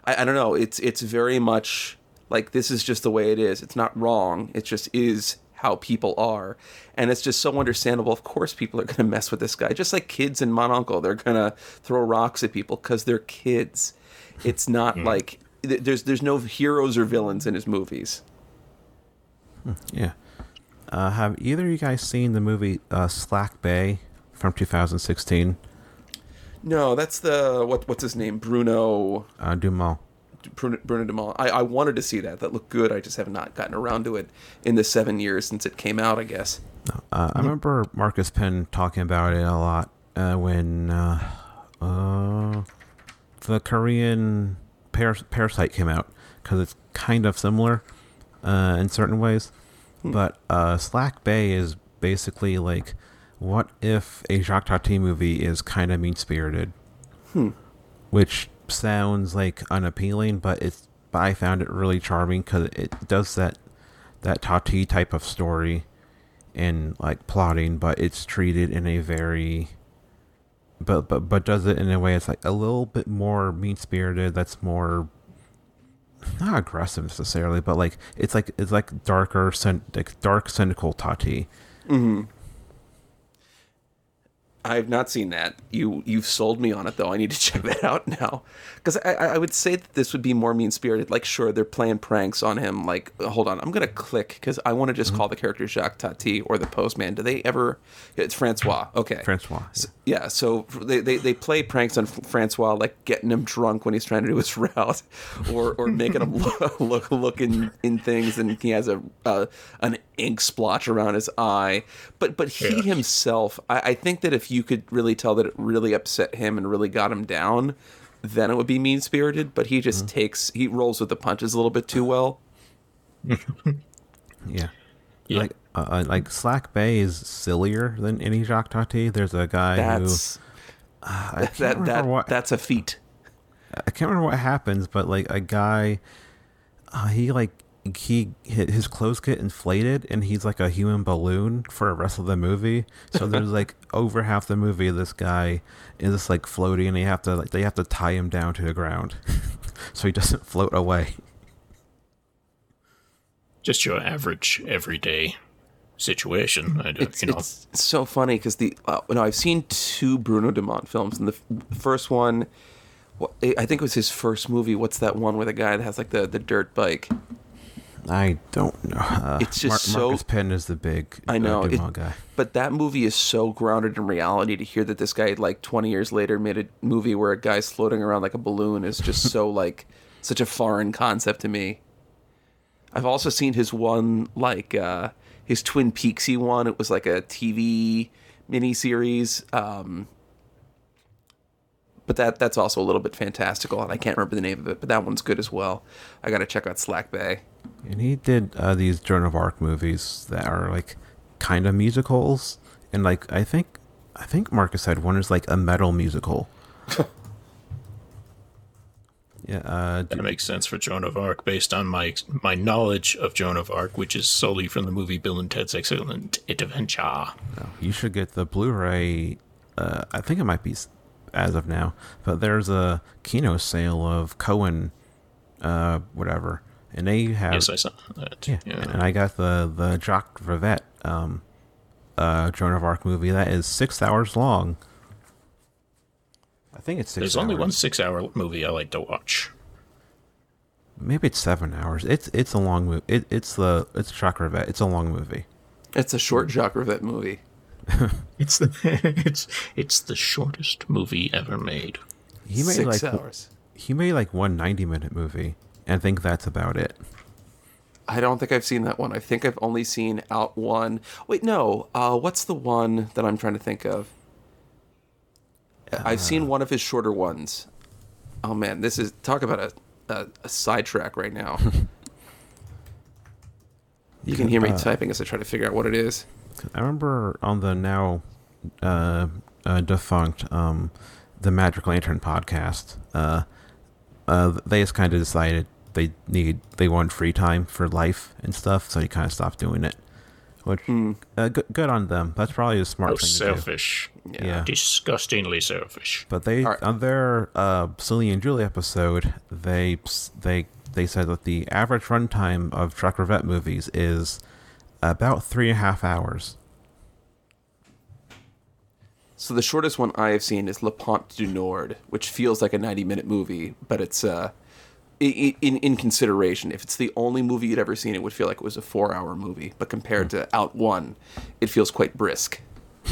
I, I don't know. It's it's very much like this is just the way it is. It's not wrong. It just is how people are, and it's just so understandable. Of course, people are going to mess with this guy, just like kids in Mon Oncle. They're going to throw rocks at people because they're kids. It's not like th- there's there's no heroes or villains in his movies. Yeah. Uh, have either of you guys seen the movie uh, Slack Bay from 2016? No, that's the what what's his name Bruno Uh, Dumas. Bruno, Bruno Dumont. I, I wanted to see that. That looked good. I just have not gotten around to it in the seven years since it came out. I guess. Uh, I remember Marcus Penn talking about it a lot uh, when uh, uh, the Korean Par- Parasite came out because it's kind of similar uh, in certain ways. But uh, Slack Bay is basically like, what if a Jacques Tati movie is kind of mean spirited? Hmm. Which sounds like unappealing, but it's. But I found it really charming because it does that that Tati type of story and like plotting, but it's treated in a very but but but does it in a way it's like a little bit more mean spirited. That's more not aggressive necessarily, but like it's like it's like darker, like dark, cynical Tati. Mm-hmm. I've not seen that. You you've sold me on it though. I need to check that out now because I, I I would say that this would be more mean spirited. Like sure they're playing pranks on him. Like hold on, I'm gonna click because I want to just call the character Jacques Tati or the Postman. Do they ever? It's Francois. Okay, Francois. S- Yeah, so they, they, they play pranks on Francois, like getting him drunk when he's trying to do his route, or or making him look look, look in, in things, and he has a uh, an ink splotch around his eye. But but he Yeah. himself, I, I think that if you could really tell that it really upset him and really got him down, then it would be mean spirited. But he just takes he rolls with the punches a little bit too well. Yeah. Yeah. Like uh, uh, like Slack Bay is sillier than any Jacques Tati. There's a guy That's who I can't that remember that what that's a feat. I can't remember what happens, but like a guy, uh, he like he his clothes get inflated, and he's like a human balloon for the rest of the movie. So there's like over half the movie, this guy is just like floating, and they have to like they have to tie him down to the ground, so he doesn't float away. Just your average everyday situation. I do, It's, you know. it's so funny because the uh, no, I've seen two Bruno Dumont films, and the f- first one, I think it was his first movie. What's that one with a guy that has like the, the dirt bike? I don't know. Uh, It's just so- Marcus Penn is the big I know, uh, it- guy. But that movie is so grounded in reality. To hear that this guy, like twenty years later, made a movie where a guy's floating around like a balloon is just so like such a foreign concept to me. I've also seen his one like uh his Twin Peaksy one. It was like a TV miniseries. Um but that that's also a little bit fantastical, and I can't remember the name of it. But that one's good as well. I got to check out Slack Bay. And he did uh, these Joan of Arc movies that are like kind of musicals, and like I think I think Marcus said one is like a metal musical. yeah, uh, That makes sense for Joan of Arc based on my my knowledge of Joan of Arc, which is solely from the movie Bill and Ted's Excellent Adventure. you should get the Blu-ray. Uh, I think it might be as of now, but there's a Kino sale of Cohen, uh, whatever, and they have Yes, I saw that. Yeah, and I got the the Jacques Rivette um, uh, Joan of Arc movie that is six hours long. I think it's six. There's only one six-hour movie I like to watch. Maybe it's seven hours. It's it's a long movie. It, it's the it's Jacques Rivette. It's a long movie. It's a short Jacques Rivette movie. It's the it's it's the shortest movie ever made. He made Six like hours. he made like one 90 minute movie, and I think that's about it. I don't think I've seen that one. I think I've only seen out one. Wait, no. Uh, what's the one that I'm trying to think of? I've seen one of his shorter ones. Oh man, this is talk about a a, a sidetrack right now. you can hear me Uh, typing as I try to figure out what it is. I remember on the now uh, uh, defunct um, the Magic Lantern podcast, uh, uh, they just kind of decided they need they want free time for life and stuff, so he kind of stopped doing it. Which uh, good, good on them. That's probably a smart Oh, thing selfish. to do. Yeah. Disgustingly selfish. But they Alright. on their uh, Celine and Julie episode, they they they said that the average runtime of Jacques Rivette movies is about three and a half hours. So the shortest one I have seen is Le Pont du Nord, which feels like a 90 minute movie, but it's uh, i- i- in in consideration. If it's the only movie you'd ever seen, it would feel like it was a four hour movie. But compared to Out One, it feels quite brisk.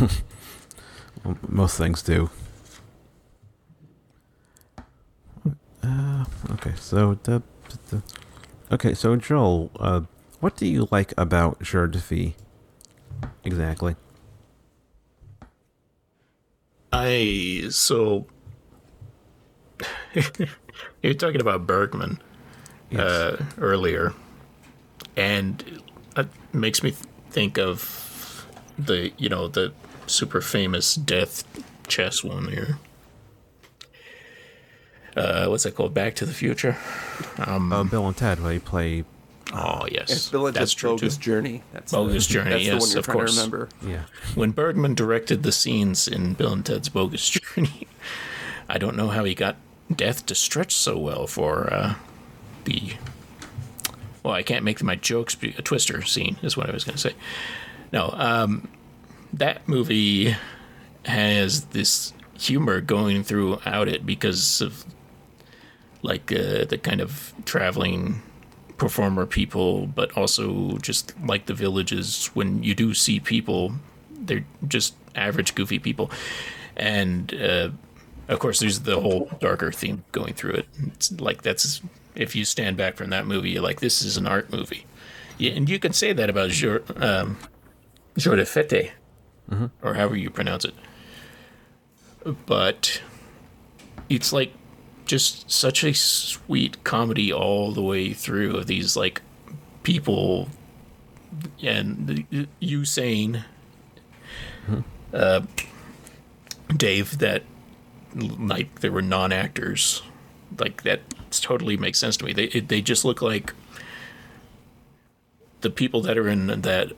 Well, most things do. Uh, okay, so the, the okay, so Joel, uh, what do you like about Jour de Fête? Exactly. I so you're talking about Bergman uh, earlier, and it makes me think of the you know the super famous death chess one here. Uh, what's that called? Back to the Future. Uh, Bill and Ted, they play. Oh yes, It's Bill and Ted's Bogus too. Journey. That's Bogus the, Journey, That's the yes, one you're of trying course. to remember. Yeah. when Bergman directed the scenes in Bill and Ted's Bogus Journey, I don't know how he got death to stretch so well for uh, the. Well, I can't make my jokes. Be, a twister scene is what I was going to say. No, um, that movie has this humor going throughout it because of like uh, the kind of traveling performer people, but also just like the villages. When you do see people, they're just average goofy people, and uh, of course, there's the whole darker theme going through it. It's like that's if you stand back from that movie, you're like, this is an art movie, yeah, and you can say that about Jour, um, Jour de Fête, or however you pronounce it, but it's like just such a sweet comedy all the way through of these like people and you saying uh, Dave that like there were non-actors like that totally makes sense to me. They they just look like the people that are in that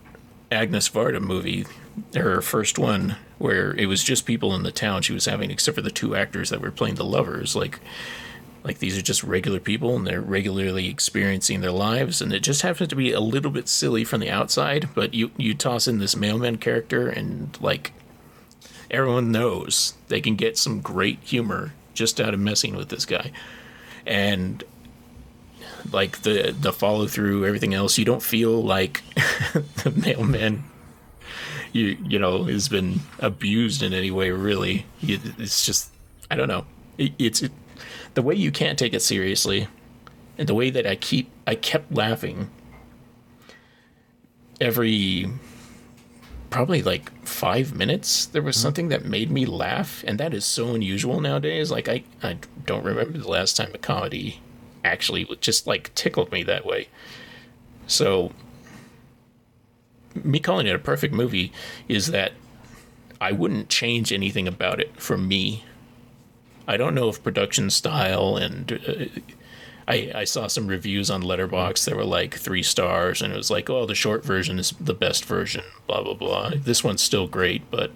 Agnes Varda movie her first one where it was just people in the town she was having except for the two actors that were playing the lovers. Like like these are just regular people and they're regularly experiencing their lives and it just happens to be a little bit silly from the outside but you you toss in this mailman character and like everyone knows they can get some great humor just out of messing with this guy. And like the the follow through everything else you don't feel like the mailman you you know has been abused in any way really. It's just i don't know. It, it's it, the way you can't take it seriously and the way that i keep i kept laughing every probably like five minutes there was something that made me laugh and that is so unusual nowadays. Like i i don't remember the last time a comedy actually just like tickled me that way. So me calling it a perfect movie is that I wouldn't change anything about it for me. I don't know if production style and uh, I I saw some reviews on Letterboxd that were like three stars and it was like, oh, the short version is the best version, blah blah blah. This one's still great, but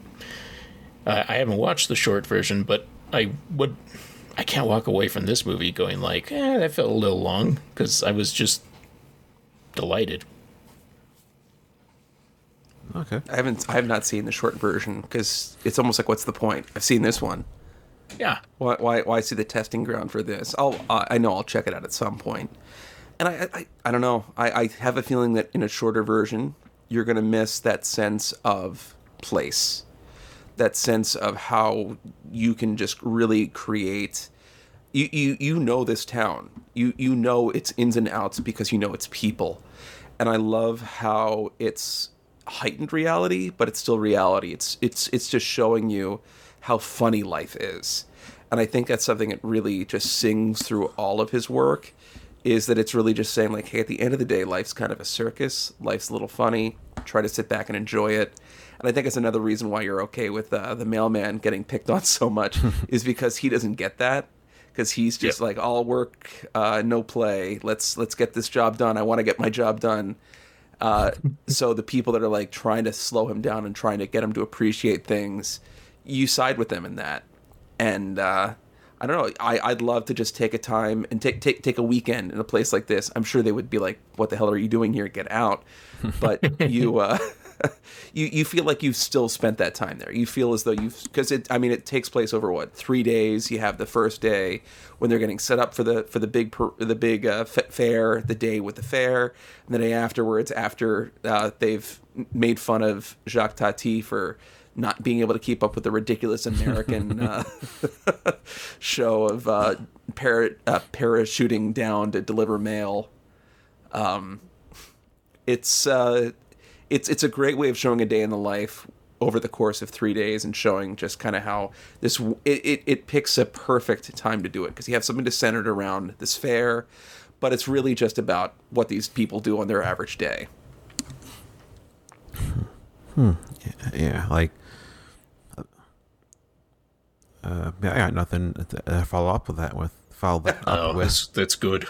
I, I haven't watched the short version, but I would. I can't walk away from this movie going like, eh, that felt a little long because I was just delighted. Okay. I haven't. I have not seen the short version because it's almost like, what's the point? I've seen this one. Yeah, Why? Why? Why see the testing ground for this? I'll. I know I'll check it out at some point. And I. I, I don't know. I, I have a feeling that in a shorter version, you're gonna miss that sense of place, that sense of how you can just really create. You, you you know this town. You you know its ins and outs because you know its people. And I love how it's heightened reality, but it's still reality. It's it's it's just showing you how funny life is. And I think that's something that really just sings through all of his work is that it's really just saying like, hey, at the end of the day, life's kind of a circus. Life's a little funny. Try to sit back and enjoy it. And I think it's another reason why you're okay with uh, the mailman getting picked on so much is because he doesn't get that. Because he's just yep. like all work, uh, no play. Let's let's get this job done. I want to get my job done. Uh, so the people that are like trying to slow him down and trying to get him to appreciate things, you side with them in that. And uh, I don't know. I, I'd love to just take a time and take take take a weekend in a place like this. I'm sure they would be like, "What the hell are you doing here? Get out!" But you uh, you you feel like you've still spent that time there. You feel as though you've because it. I mean, it takes place over what three days. You have the first day when they're getting set up for the for the big the big uh, fair, the day with the fair, and the day afterwards after uh, they've made fun of Jacques Tati for not being able to keep up with the ridiculous American uh, show of uh, para, uh, parachuting down to deliver mail. Um, it's uh, it's it's a great way of showing a day in the life over the course of three days and showing just kind of how this it, it, it picks a perfect time to do it because you have something to center it around this fair but it's really just about what these people do on their average day hmm yeah, yeah like uh, yeah, I got nothing to uh, follow up with that with. Follow that up oh, with. That's, that's good.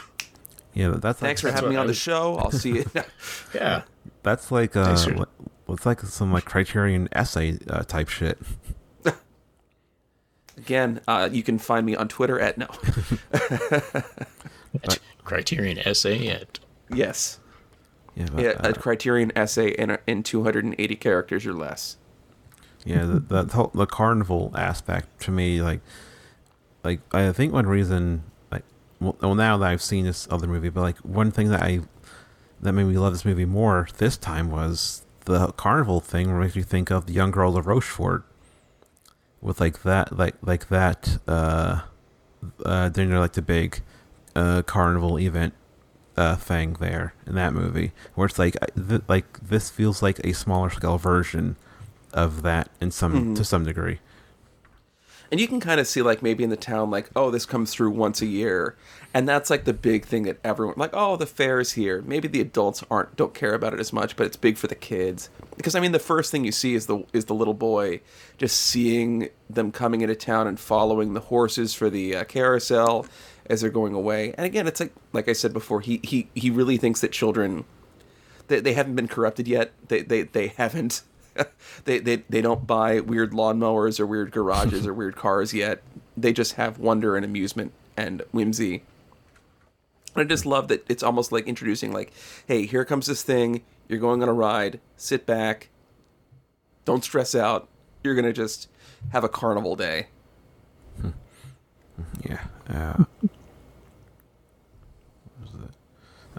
Yeah, that's. Thanks like, for having me on the show. I'll see you. yeah, that's like uh, for... it's like some like Criterion essay uh, type shit. Again, uh, you can find me on Twitter at no. but, Criterion essay at yes. Yeah, but, yeah, a uh, Criterion essay in in 280 characters or less yeah, the, the whole, the carnival aspect to me, like, like I think one reason, like, well, now that I've seen this other movie, but like one thing that I that made me love this movie more this time was the carnival thing, where makes you think of the young girl of Rochefort, with like that, like like that, uh, uh, during like the big, uh, carnival event uh, thing there in that movie, where it's like th- like this feels like a smaller scale version of that in some mm-hmm. to some degree. And you can kind of see like maybe in the town like oh this comes through once a year, and that's like the big thing that everyone like oh the fair is here. Maybe the adults aren't don't care about it as much, but it's big for the kids because I mean the first thing you see is the is the little boy just seeing them coming into town and following the horses for the uh, carousel as they're going away. And again, it's like like I said before, he he he really thinks that children they, they haven't been corrupted yet. They they they haven't they, they they don't buy weird lawnmowers or weird garages or weird cars yet. They just have wonder and amusement and whimsy. And I just love that it's almost like introducing like, hey, here comes this thing. You're going on a ride. Sit back. Don't stress out. You're gonna just have a carnival day. Yeah. Uh,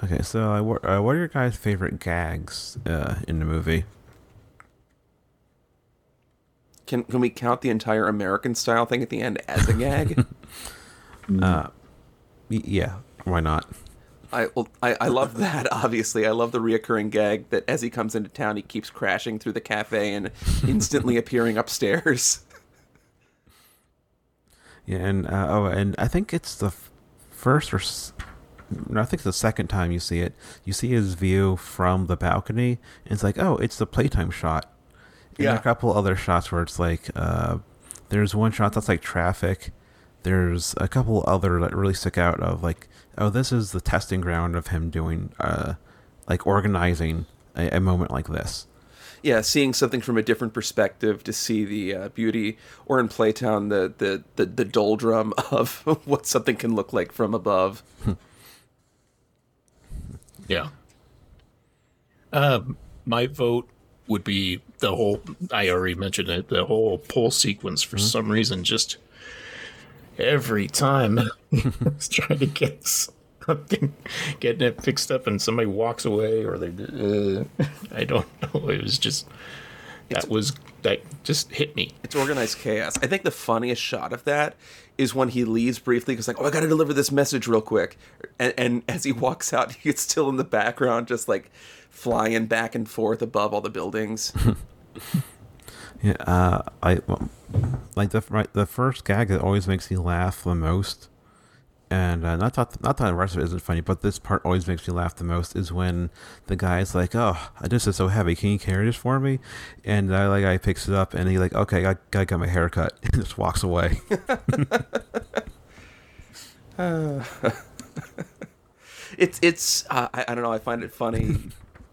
okay, so uh, what, uh, what are your guys' favorite gags uh, in the movie? Can can we count the entire American style thing at the end as a gag? uh, yeah, why not? I, well, I I love that. Obviously, I love the reoccurring gag that as he comes into town, he keeps crashing through the cafe and instantly appearing upstairs. Yeah, and uh, oh, and I think it's the f- first or s- no, I think it's the second time you see it. You see his view from the balcony, and it's like, oh, it's the playtime shot. And yeah. a couple other shots where it's like, uh, there's one shot that's like traffic. There's a couple other that really stick out of like, oh, this is the testing ground of him doing, uh, like organizing a, a moment like this. Yeah, seeing something from a different perspective to see the uh, beauty, or in Playtime, the, the the the doldrum of what something can look like from above. yeah. Um, my vote would be the whole I already mentioned it, the whole pull sequence for mm-hmm. some reason just every time I was trying to get something getting it fixed up and somebody walks away or they uh, I don't know. It was just that was that just hit me. It's organized chaos. I think the funniest shot of that is when he leaves briefly because like oh i gotta deliver this message real quick. And, and as he walks out he's still in the background just like flying back and forth above all the buildings. Yeah, uh, I well, like the right, the first gag that always makes me laugh the most, and uh, not that not that the rest of it isn't funny, but this part always makes me laugh the most is when the guy's like, "Oh, this is so heavy. Can you carry this for me?" And I like I picks it up and he like, "Okay, I gotta get my hair cut," and just walks away. uh, it's it's uh, I, I don't know. I find it funny.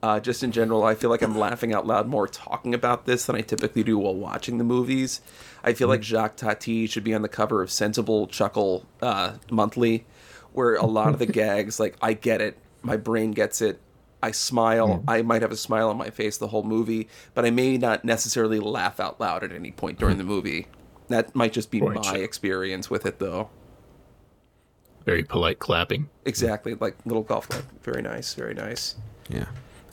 Uh, just in general, I feel like I'm laughing out loud more talking about this than I typically do while watching the movies. I feel mm-hmm. like Jacques Tati should be on the cover of Sensible Chuckle uh, Monthly, where a lot of the gags, like I get it, my brain gets it, I smile. I might have a smile on my face the whole movie, but I may not necessarily laugh out loud at any point during the movie. That might just be my experience with it, though. Very polite clapping. Exactly, like little golf clap. Very nice, very nice. Yeah.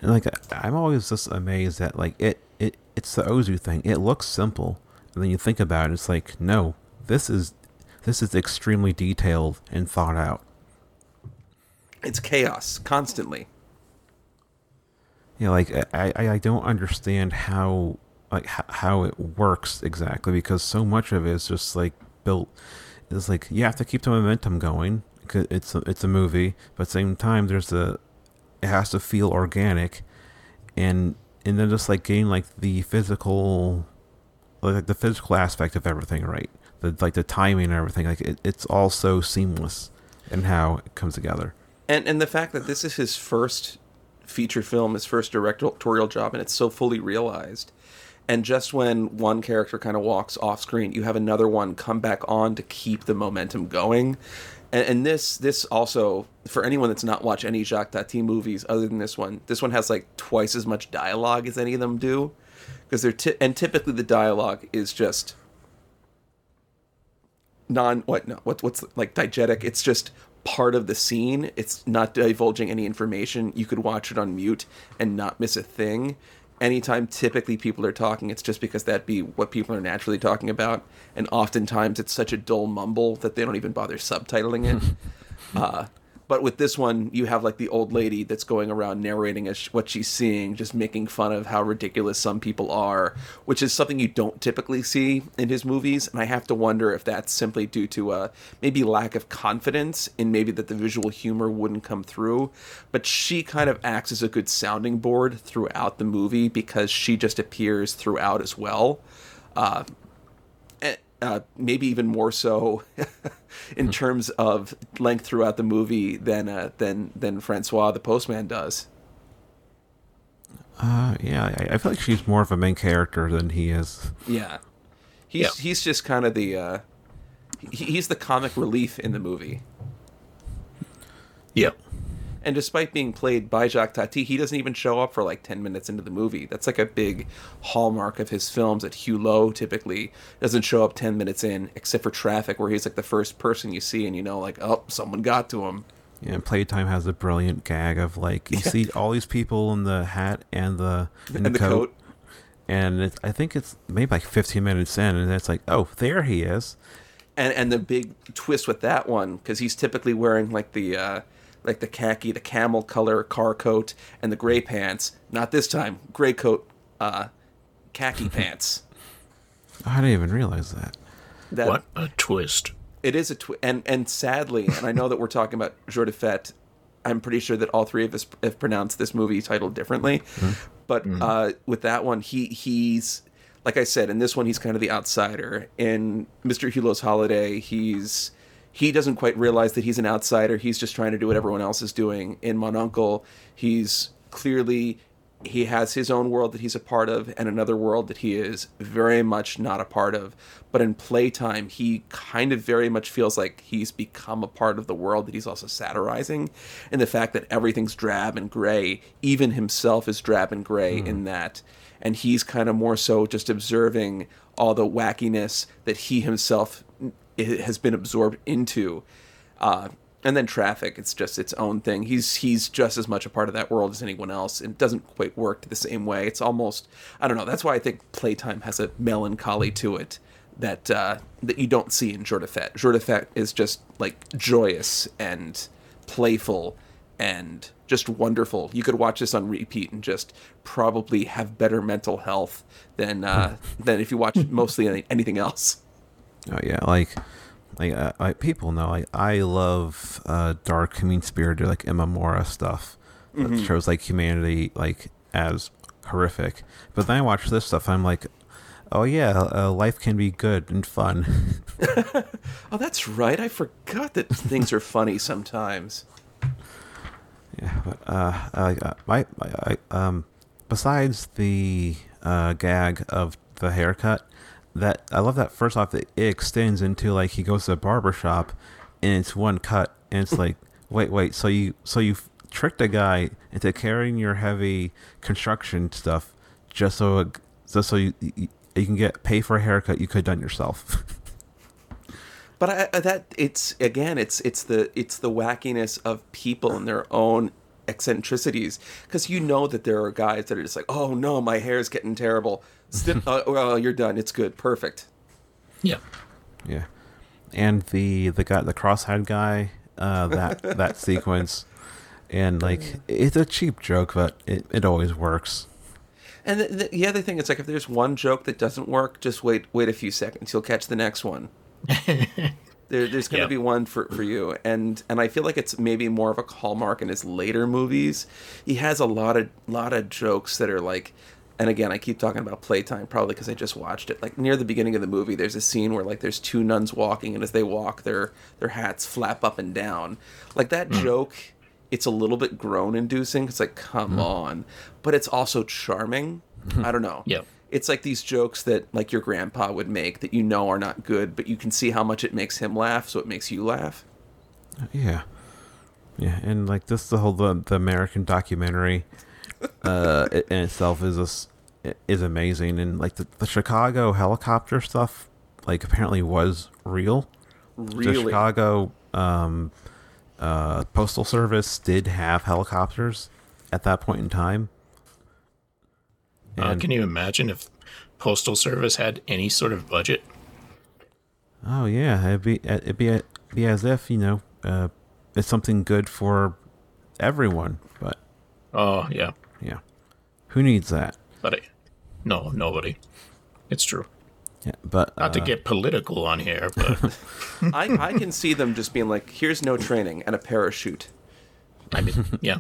And like I'm always just amazed that like it it it's the Ozu thing. It looks simple, and then you think about it, it's like no, this is this is extremely detailed and thought out. It's chaos constantly. Yeah, like I I, I don't understand how like how it works exactly because so much of it is just like built. It's like you have to keep the momentum going. It's a, it's a movie, but at the same time, there's a it has to feel organic and and then just like getting like the physical like the physical aspect of everything right? The like the timing and everything like it, it's all so seamless in how it comes together. And and the fact that this is his first feature film his first directorial job and it's so fully realized and just when one character kind of walks off screen you have another one come back on to keep the momentum going and, and, this this also for anyone that's not watched any Jacques Tati movies other than this one, this one has like twice as much dialogue as any of them do, because they're t- and typically the dialogue is just non what no what what's like diegetic. It's just part of the scene. It's not divulging any information. You could watch it on mute and not miss a thing anytime typically people are talking, it's just because that'd be what people are naturally talking about. And oftentimes it's such a dull mumble that they don't even bother subtitling it. uh, but with this one, you have like the old lady that's going around narrating what she's seeing, just making fun of how ridiculous some people are, which is something you don't typically see in his movies. And I have to wonder if that's simply due to uh, maybe lack of confidence in maybe that the visual humor wouldn't come through. But she kind of acts as a good sounding board throughout the movie because she just appears throughout as well. Uh, uh, maybe even more so in terms of length throughout the movie than uh, than than Francois the postman does. Uh, yeah, I, I, feel like she's more of a main character than he is. Yeah, he's yeah. he's just kind of the uh, he, he's the comic relief in the movie. Yep. And despite being played by Jacques Tati, he doesn't even show up for like 10 minutes into the movie. That's like a big hallmark of his films that Hulot typically doesn't show up 10 minutes in, except for Traffic, where he's like the first person you see and you know, like, oh, someone got to him. Yeah, Playtime has a brilliant gag of like you see all these people in the hat and the and the, the coat, coat. and I think it's maybe like 15 minutes in, and it's like, oh, there he is. And and the big twist with that one because he's typically wearing like the uh, like the khaki, the camel color car coat, and the gray pants. Not this time, gray coat, uh, khaki pants. I didn't even realize that. that what a twist! It is a twist, and and sadly, and I know that we're talking about Jour de Fête. I'm pretty sure that all three of us have pronounced this movie title differently, mm-hmm. but mm-hmm. Uh, with that one, he he's like I said, in this one, he's kind of the outsider. In Mr. Hulot's Holiday, he's he doesn't quite realize that he's an outsider. He's just trying to do what everyone else is doing. In Mon Oncle, he's clearly he has his own world that he's a part of and another world that he is very much not a part of. But in playtime, he kind of very much feels like he's become a part of the world that he's also satirizing. And the fact that everything's drab and gray, even himself is drab and gray mm. in that. And he's kind of more so just observing all the wackiness that he himself it has been absorbed into. Uh, and then traffic, it's just its own thing. He's he's just as much a part of that world as anyone else. It doesn't quite work the same way. It's almost I don't know. That's why I think playtime has a melancholy to it that uh, that you don't see in Jour de Fête. Jour de Fête is just like joyous and playful and just wonderful. You could watch this on repeat and just probably have better mental health than uh, than if you watch mostly anything else. Oh yeah, like like uh, like people know like I love uh, dark, mean spirited like Imamura stuff that shows like humanity like as horrific. But then I watch this stuff, I'm like, oh yeah, uh, life can be good and fun. Oh, that's right. I forgot that things are funny sometimes. Yeah, but uh, I, uh, my, my I, um, besides the uh, gag of the haircut, that I love that first off that it extends into like he goes to a barber shop, and it's one cut, and it's like, wait, wait, so you so you tricked a guy into carrying your heavy construction stuff just so it, just so you, you you can get pay for a haircut you could have done yourself. But I, I- that it's again, it's it's the it's the wackiness of people and their own eccentricities because you know that there are guys that are just like, oh no, my hair is getting terrible. Snip, uh, well, you're done. It's good, perfect. Yeah. Yeah, and the the guy, the cross-eyed guy, uh, that that sequence, and like it's a cheap joke, but it, it always works. And the, the, the other thing is like if there's one joke that doesn't work, just wait wait a few seconds. You'll catch the next one. there, there's going to Yeah. be one for, for you, and and I feel like it's maybe more of a hallmark in his later movies. He has a lot of lot of jokes that are like, and again, I keep talking about playtime probably because I just watched it. Like near the beginning of the movie, there's a scene where like there's two nuns walking, and as they walk, their their hats flap up and down. Like that hmm. joke, it's a little bit groan inducing. It's like come hmm. on, but it's also charming. Hmm. I don't know Yeah. it's like these jokes that like your grandpa would make that you know are not good, but you can see how much it makes him laugh, so it makes you laugh. Yeah, yeah, and like this, the whole the, the American documentary, uh, in itself is this is amazing, and like the, the Chicago helicopter stuff, like apparently was real. The Really, Chicago um, uh, postal service did have helicopters at that point in time. Uh, can you imagine if Postal Service had any sort of budget? Oh yeah, it'd be it'd be be as if you know uh, it's something good for everyone, but Oh, yeah. Yeah, who needs that? But I, no, nobody. It's true. Yeah, but Not to uh, get political on here, but I, I can see them just being like, "Here's no training and a parachute. I mean, yeah.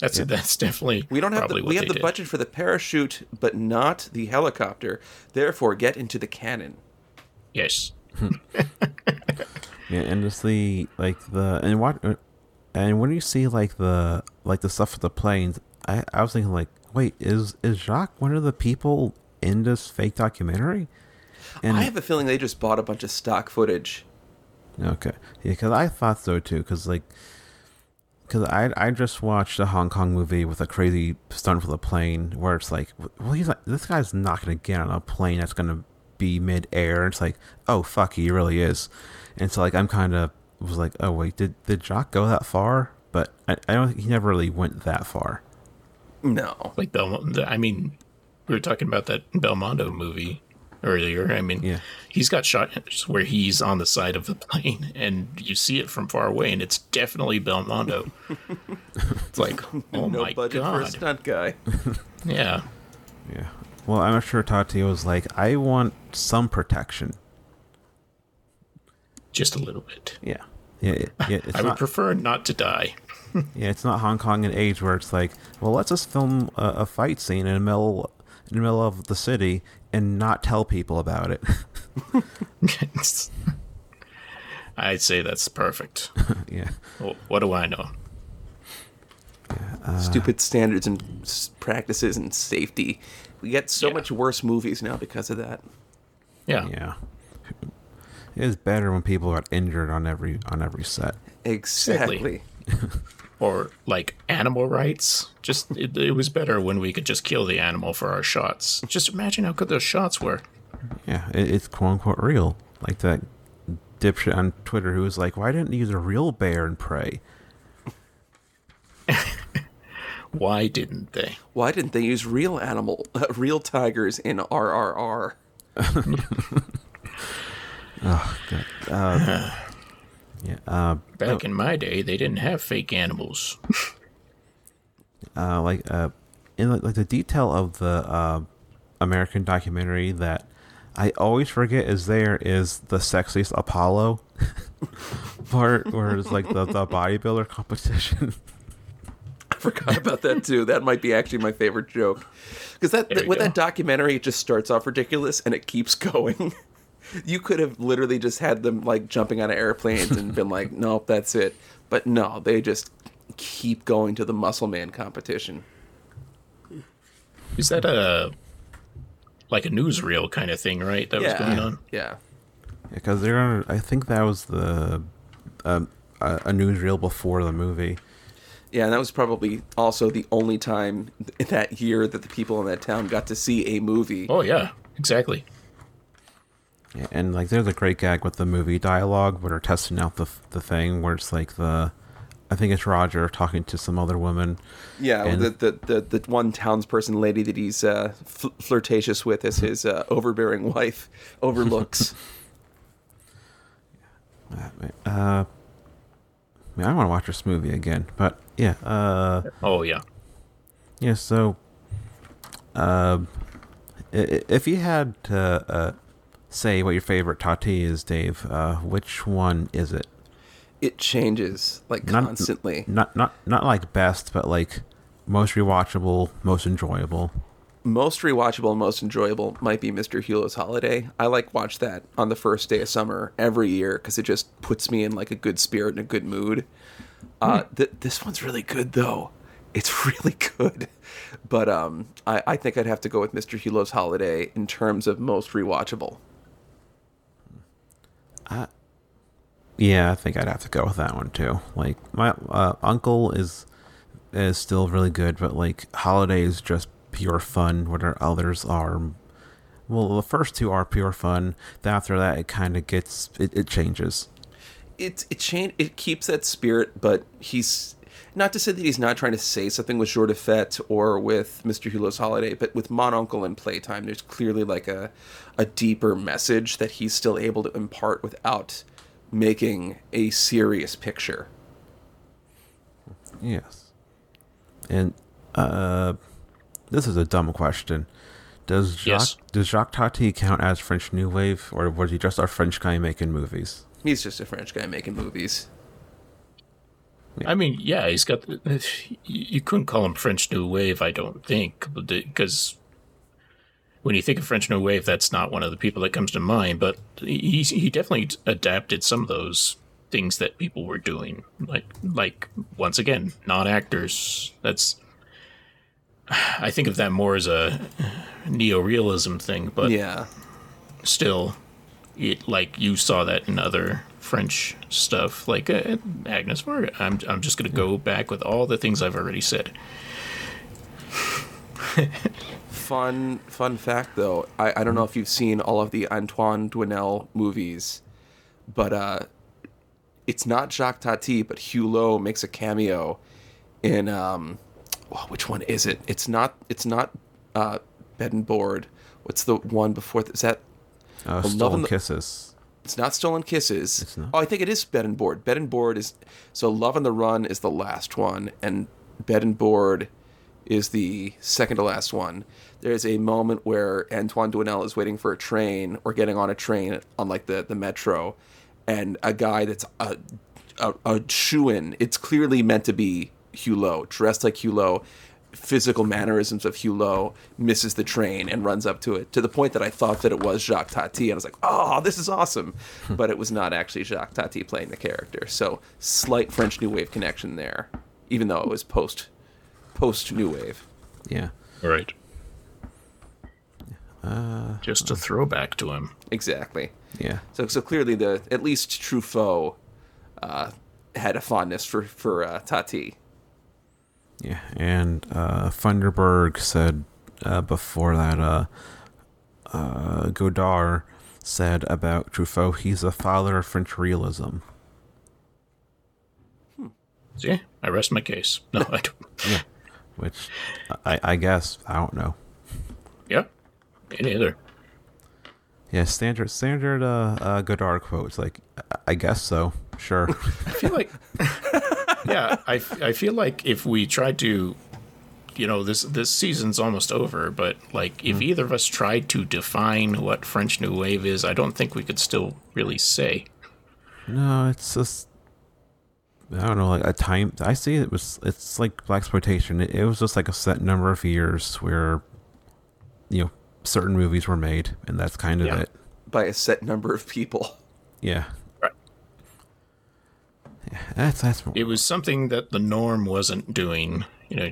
That's that's definitely We don't have the, we have the did. budget for the parachute, but not the helicopter. Therefore, get into the cannon." Yes. yeah, and just the like the and what and when you see like the like the stuff with the planes, I I was thinking like, wait, is is Jacques one of the people in this fake documentary? And I have a feeling they just bought a bunch of stock footage. Okay, yeah, because I thought so too. Because like, because I I just watched a Hong Kong movie with a crazy stunt for the plane where it's like, well, he's like, this guy's not gonna get on a plane that's gonna be mid air. It's like, oh fuck, he really is. And so like, I'm kind of was like, oh wait, did did Jacques go that far? But I, I don't. Think he never really went that far. No, Like Belmont. I mean, we were talking about that Belmondo movie earlier. I mean, Yeah. he's got shots where he's on the side of the plane and you see it from far away, and it's definitely Belmondo. it's like, oh no my budget for a stunt guy. Yeah. Yeah. Well, I'm sure Tati was like, I want some protection. Just a little bit. Yeah. Yeah. it- yeah it's I would not- prefer not to die. Yeah, it's not Hong Kong and age where it's like, well, let's just film a, a fight scene in the middle in the middle of the city and not tell people about it. I'd say that's perfect. yeah, Well, what do I know? Uh, Stupid standards and practices and safety. We get so Yeah. much worse movies now because of that. Yeah. yeah. It is better when people are injured on every on every set. Exactly. Or like animal rights. Just it, it was better when we could just kill the animal for our shots. Just imagine how good those shots were. Yeah, it, it's quote unquote real. Like that dipshit on Twitter who was like, "Why didn't you use a real bear and prey?" Why didn't they? Why didn't they use real animal, uh, real tigers in RRR? Yeah. Uh, Back in my day, they didn't have fake animals. uh, like uh, in like, like the detail of the uh, American documentary that I always forget is there is the sexiest Apollo part where it's like the, the bodybuilder competition. I forgot about that too. That might be actually my favorite joke because that There you with go. that documentary, it just starts off ridiculous and it keeps going. You could have literally just had them like jumping out of airplanes and been like, "Nope, that's it." But no, they just keep going to the Muscle Man competition. Is that a like a newsreel kind of thing, right? That was going on. Yeah. because they're gonna, I think that was the um, a, a newsreel before the movie. Yeah, and that was probably also the only time in that year that the people in that town got to see a movie. Oh yeah, exactly. Yeah, and like there's a great gag with the movie dialogue where they're testing out the the thing where it's like the I think it's Roger talking to some other woman. Yeah, And- the, the the the one townsperson lady that he's uh, fl- flirtatious with as his uh, overbearing wife overlooks. Uh, man, I want to watch this movie again, but yeah, uh, Oh yeah. yeah. So, i- i- if you had to uh, say what your favorite Tati is, Dave, uh, which one is it? it changes like Not- constantly. Not not not like best, but like most rewatchable, most enjoyable. Most rewatchable, most enjoyable might be Mr. Hulot's Holiday. I like watch that on the first day of summer every year because it just puts me in like a good spirit and a good mood. Uh, th- this one's really good though. It's really good, but um, I, I think I'd have to go with Mr. Hulot's Holiday in terms of most rewatchable. Yeah, I think I'd have to go with that one too. Like my uh, uncle is is still really good, but like Holiday is just pure fun. Where others are, well, the first two are pure fun. Then after that, it kind of gets it, it changes. it it change it keeps that spirit, but he's not to say that he's not trying to say something with Jour de Fête or with Mr. Hulot's Holiday, but with Mon Oncle and Playtime, there's clearly like a a deeper message that he's still able to impart without making a serious picture. Yes, and uh, this is a dumb question. Does Jacques Yes. does Jacques Tati count as French New Wave, or was he just a French guy making movies? He's just a French guy making movies. I mean, yeah, he's got. The, you couldn't call him French New Wave, I don't think, because when you think of French New Wave, that's not one of the people that comes to mind. But he he definitely adapted some of those things that people were doing, like like once again, not actors. That's I think of that more as a neo-realism thing, but Yeah. still it like you saw that in other french stuff like uh, agnes Varda. i'm i'm just going to go back with all the things i've already said Fun fun fact though, I, I don't know if you've seen all of the Antoine Doinel movies, but uh it's not Jacques Tati, but Hulot makes a cameo in um oh, which one is it? It's not it's not uh Bed and Board. What's the one before th- is that Uh, Love Stolen and the- Kisses. it's not Stolen Kisses. Not? Oh, I think it is Bed and Board. Bed and Board is so Love on the Run is the last one, and Bed and Board is the second to last one. There's a moment where Antoine Doinel is waiting for a train or getting on a train on like the, the metro, and a guy that's a a, a shoe-in. It's clearly meant to be Hulot, dressed like Hulot, physical mannerisms of Hulot, misses the train and runs up to it to the point that I thought that it was Jacques Tati, and I was like, "Oh, this is awesome!" Hmm. but it was not actually Jacques Tati playing the character. So slight French New Wave connection there, even though it was post post New Wave. Yeah. right just a throwback to him Exactly. Yeah. So so clearly the at least Truffaut uh, had a fondness for for uh, Tati. Yeah, and uh, Thunderberg said uh, before that uh, uh, Godard said about Truffaut, he's the father of French realism. see i rest my case no i don't Yeah, which I, I guess I don't know. yeah me neither Yeah, standard standard uh, uh, Godard quotes like I- guess so. Sure. I feel like, yeah, I, I feel like if we tried to, you know, this this season's almost over, but like if either of us tried to define what French New Wave is, I don't think we could still really say. No, it's just I don't know, like a time. I see it was it's like blaxploitation. It, it was just like a set number of years where you know certain movies were made, and that's kind of Yeah. it. by a set number of people. Yeah, Right. yeah. That's that's It was something that the norm wasn't doing, you know,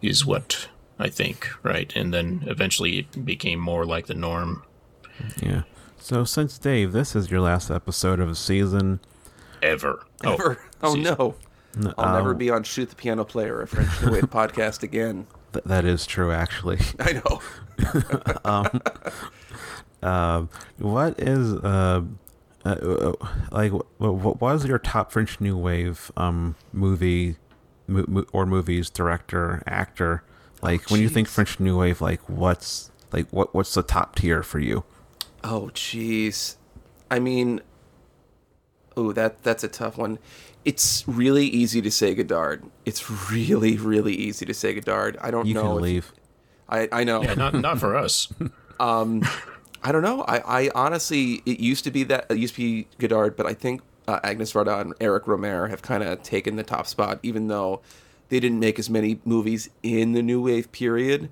is what I think, right? And then eventually it became more like the norm yeah. So since Dave, this is your last episode of the season. ever. Ever. Oh, season. no. I'll never um, be on Shoot the Piano Player, a French New Wave podcast again. Th- that is true, actually. I know. Um, what is uh, uh, uh like what, what was your top French New Wave um movie mo- mo- or movies director actor like when you think. French New Wave like what's like what what's the top tier for you? Oh, jeez. I mean, oh, that that's a tough one. It's really easy to say Godard. It's really, really easy to say Godard. I don't You know. can if- leave. I I know. Yeah, not not for us. um, I don't know. I, I honestly, it used to be that it used to be Godard, but I think uh, Agnes Varda and Eric Rohmer have kind of taken the top spot, even though they didn't make as many movies in the New Wave period.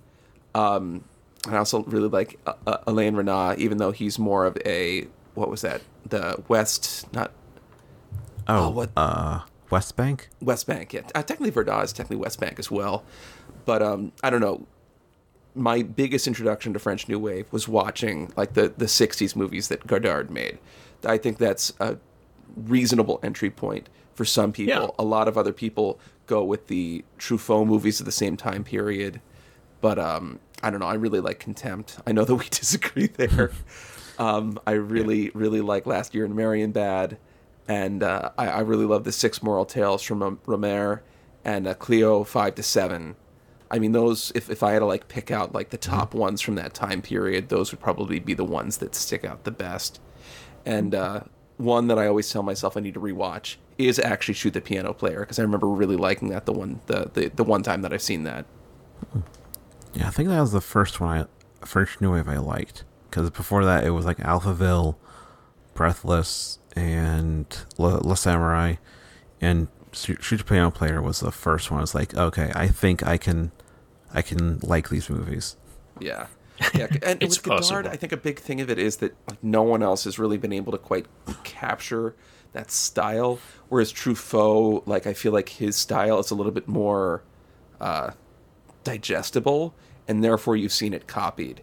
Um, I also really like uh, uh, Alain Resnais, even though he's more of a what was that? The West, not Oh, Oh, what- uh West Bank? West Bank. Yeah, uh, technically Varda is technically West Bank as well, but um, I don't know. My biggest introduction to French New Wave was watching like the the '60s movies that Godard made. I think that's a reasonable entry point for some people. Yeah. A lot of other people go with the Truffaut movies of the same time period, but um, I don't know. I really like Contempt. I know that we disagree there. um, I really, really like Last Year in Marienbad, and uh, I, I really love the Six Moral Tales from Rom- Rohmer and uh, Cleo Five to Seven. I mean, those. If, if I had to like pick out like the top ones from that time period, those would probably be the ones that stick out the best. And uh, one that I always tell myself I need to rewatch is actually Shoot the Piano Player because I remember really liking that the one the, the the one time that I've seen that. Yeah, I think that was the first one I French New Wave I liked because before that it was like Alphaville, Breathless, and La, La Samurai, and Shoot Shoot the Piano Player was the first one. I was like, okay, I think I can, I can like these movies. Yeah. Yeah, and It's with Godard, possible. I think a big thing of it is that like no one else has really been able to quite capture that style. Whereas Truffaut, like I feel like his style is a little bit more uh, digestible, and therefore you've seen it copied.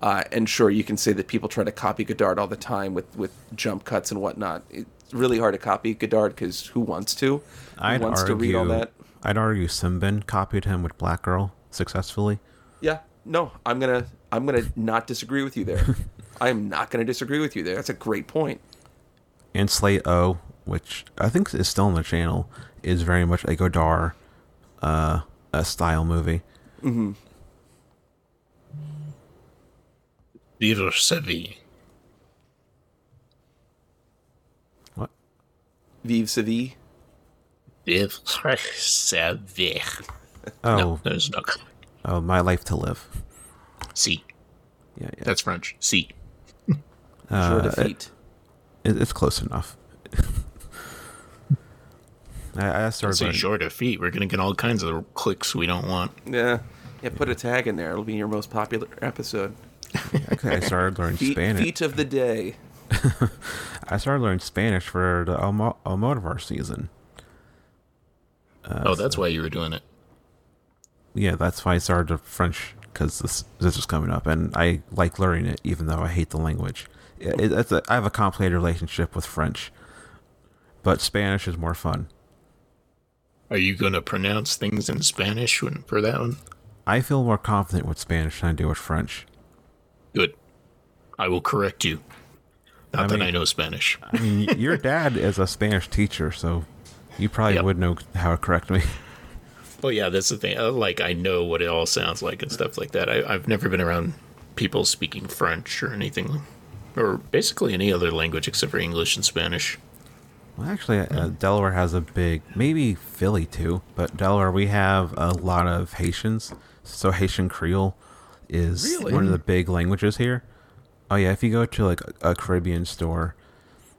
Uh, and sure, you can say that people try to copy Godard all the time with with jump cuts and whatnot. It's really hard to copy Godard because who wants to? Who I'd wants argue, to read all that? I'd argue Sembène copied him with Black Girl successfully. Yeah, no, I'm gonna I'm gonna not disagree with you there. I am not gonna disagree with you there. That's a great point. And Slate O, which I think is still on the channel, is very much a Godard uh, a style movie. Vivre sa vie. What? Vive sa vie. Vivre sa vie. Oh, No, there's no. oh, My Life to Live. Si. Yeah, yeah. That's French. Si. Uh, Sure it- defeat. it, it's close enough. I, I started. Say learning- short of feet. We're gonna get all kinds of clicks we don't want. yeah. Yeah, put a tag in there. It'll be your most popular episode. Okay, I started learning Feet, Spanish. feet of the day. I started learning Spanish for the Almo- Almodovar season. oh, that's why you were doing it. Yeah, that's why I started the French because this this was coming up, and I like learning it, even though I hate the language. It, it, it's a, I have a complicated relationship with French, but Spanish is more fun. Are you gonna pronounce things in Spanish when, for that one? I feel more confident with Spanish than I do with French. I will correct you. Not I that mean- I know Spanish. I mean, your dad is a Spanish teacher, so you probably Yep. would know how to correct me. Well, yeah, that's the thing. Uh, Like, I know what it all sounds like and stuff like that. I, I've never been around people speaking French or anything, or basically any other language except for English and Spanish. Well, actually, uh, Delaware has a big, maybe Philly too, but Delaware we have a lot of Haitians. So Haitian Creole is Really? one of the big languages here. Oh yeah, if you go to like a, a Caribbean store,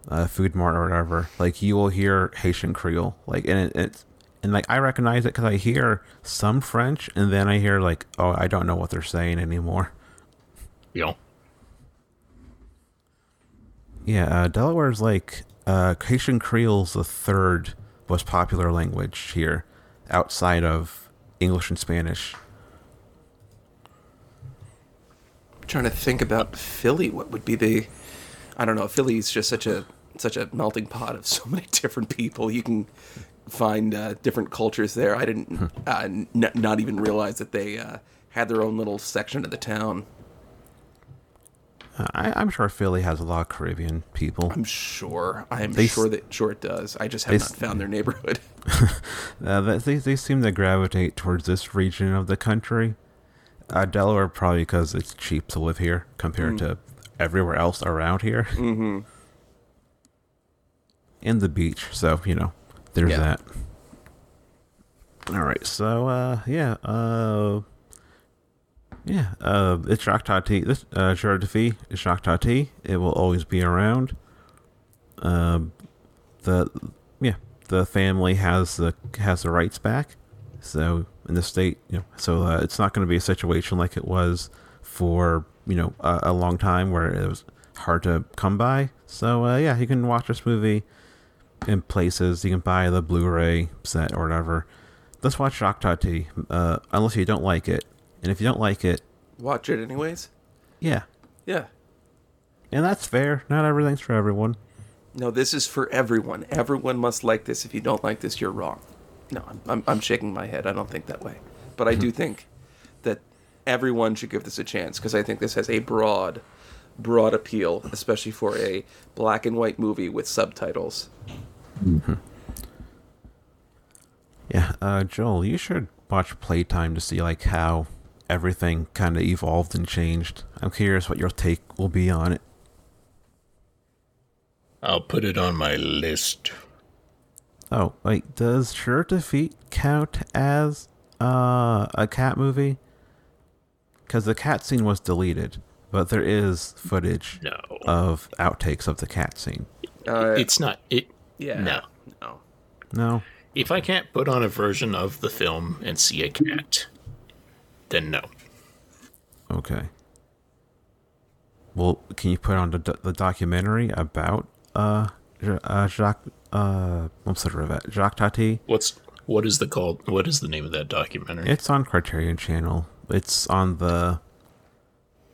uh, food mart or whatever, like you will hear Haitian Creole, like and it, it's and like I recognize it because I hear some French, and then I hear like, oh, I don't know what they're saying anymore. Know, Yeah, uh, Delaware's like uh, Haitian Creole's the third most popular language here, outside of English and Spanish. Trying to think about Philly. What would be the? I don't know. Philly's just such a such a melting pot of so many different people. You can find uh, different cultures there. I didn't uh, n- not even realize that they uh, had their own little section of the town. Uh, I, I'm sure Philly has a lot of Caribbean people. I'm sure. I'm They sure that sure it does. I just have not found their neighborhood. Uh, they, they seem to gravitate towards this region of the country. Uh, Delaware probably because it's cheap to live here compared to everywhere else around here. Mm-hmm. and the beach, so you know, there's Yeah. that. All right, so uh, yeah, uh, yeah, uh, it's Tati. This uh, Defi is Tati. It will always be around. Um, the yeah, the family has the has the rights back. So in the state, you know, so uh, it's not going to be a situation like it was for you know a, a long time where it was hard to come by. So uh, yeah, you can watch this movie in places. You can buy the Blu-ray set or whatever. Let's watch Jacques Tati, uh, unless you don't like it. And if you don't like it, Watch it anyways. yeah, Yeah. and that's fair. Not everything's for everyone. No, this is for everyone. Everyone must like this. If you don't like this, you're wrong. No, I'm, I'm, I'm shaking my head. I don't think that way. But I do think that everyone should give this a chance because I think this has a broad, broad appeal, especially for a black and white movie with subtitles. Yeah, uh, Joel, you should watch Playtime to see like how everything kind of evolved and changed. I'm curious what your take will be on it. I'll put it on my list. Oh, wait, does Jour de Fête count as uh, a cat movie? Because the cat scene was deleted, but there is footage No. of outtakes of the cat scene. Uh, it's not it. yeah. No. No. No, If I can't put on a version of the film and see a cat, then no. okay. Well, can you put on the, the documentary about uh, uh Jacques uh what's the Rivette Jacques Tati? What's what is the called? What is the name of that documentary? It's on Criterion Channel. It's on the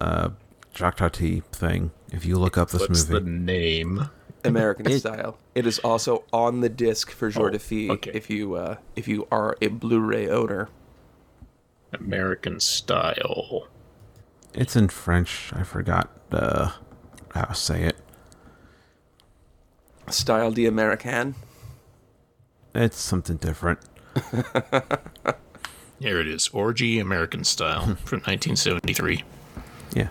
uh Jacques Tati thing. If you look up this What's movie, the name? American style. It is also on the disc for Jour de Fête okay. if you uh, if you are a Blu-ray owner. American Style. it's in French. I forgot uh how to say it. Style de American. It's something different. Here it is. Orgy American Style from 1973. Yeah.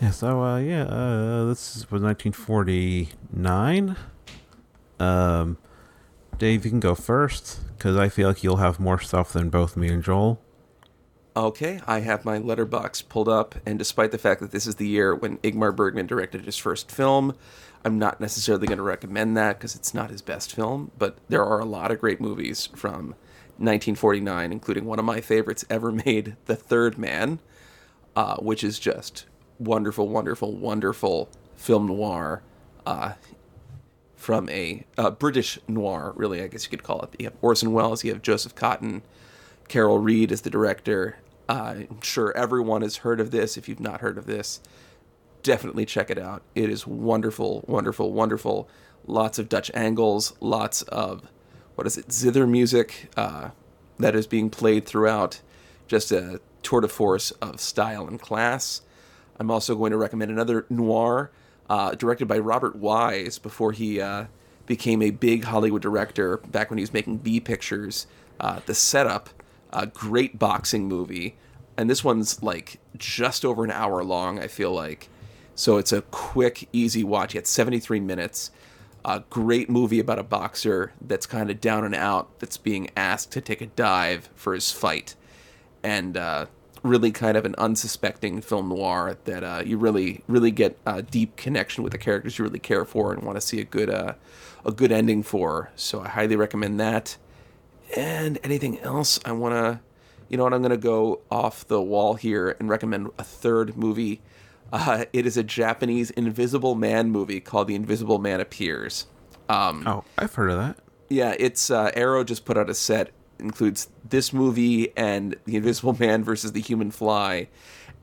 Yeah, so uh yeah, uh this was 1949. Um Dave, you can go first cuz I feel like you'll have more stuff than both me and Joel. Okay, I have my Letterboxd pulled up, and despite the fact that this is the year when Ingmar Bergman directed his first film, I'm not necessarily going to recommend that because it's not his best film. But there are a lot of great movies from 1949, including one of my favorites ever made, The Third Man, uh, which is just wonderful, wonderful, wonderful film noir uh, from a uh, British noir, really, I guess you could call it. You have Orson Welles, you have Joseph Cotten, Carol Reed is the director. Uh, I'm sure everyone has heard of this. If you've not heard of this, definitely check it out. It is wonderful, wonderful, wonderful. Lots of Dutch angles, lots of what is it, zither music uh, that is being played throughout. Just a tour de force of style and class. I'm also going to recommend another noir uh, directed by Robert Wise before he uh, became a big Hollywood director back when he was making B pictures. Uh, the Setup, a great boxing movie. And this one's like just over an hour long, I feel like. So it's a quick, easy watch. Had 73 minutes. a great movie about a boxer that's kind of down and out that's being asked to take a dive for his fight and uh, really kind of an unsuspecting film noir that uh, you really really get a deep connection with the characters you really care for and want to see a good uh, a good ending for so i highly recommend that and anything else i want to you know what i'm going to go off the wall here and recommend a third movie uh, it is a Japanese Invisible Man movie called The Invisible Man Appears. Um, oh, I've heard of that. Yeah, it's uh, Arrow just put out a set includes this movie and The Invisible Man versus the Human Fly,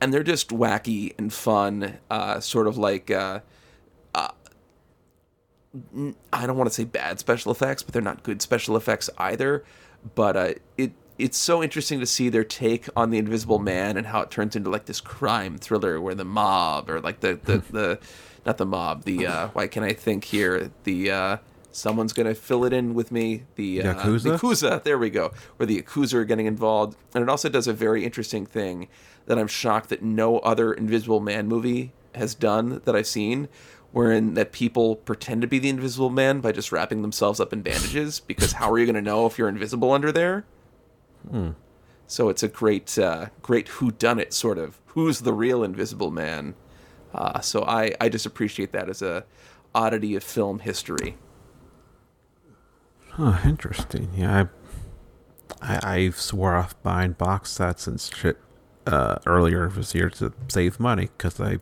and they're just wacky and fun, uh, sort of like. Uh, uh I don't want to say bad special effects, but they're not good special effects either. But uh, it it's so interesting to see their take on the Invisible Man and how it turns into like this crime thriller where the mob or like the the, the not the mob the uh, why can I think here the uh, someone's gonna fill it in with me the uh, Yakuza? the Yakuza there we go where the Yakuza are getting involved and it also does a very interesting thing that I'm shocked that no other Invisible Man movie has done that I've seen wherein that people pretend to be the Invisible Man by just wrapping themselves up in bandages because how are you gonna know if you're invisible under there? Hmm. So it's a great, uh, great who done it sort of. Who's the real Invisible Man? Uh, so I, I just appreciate that as a oddity of film history. Huh, interesting. Yeah, I, I, I swore off buying box sets and shit uh, earlier this year to save money because I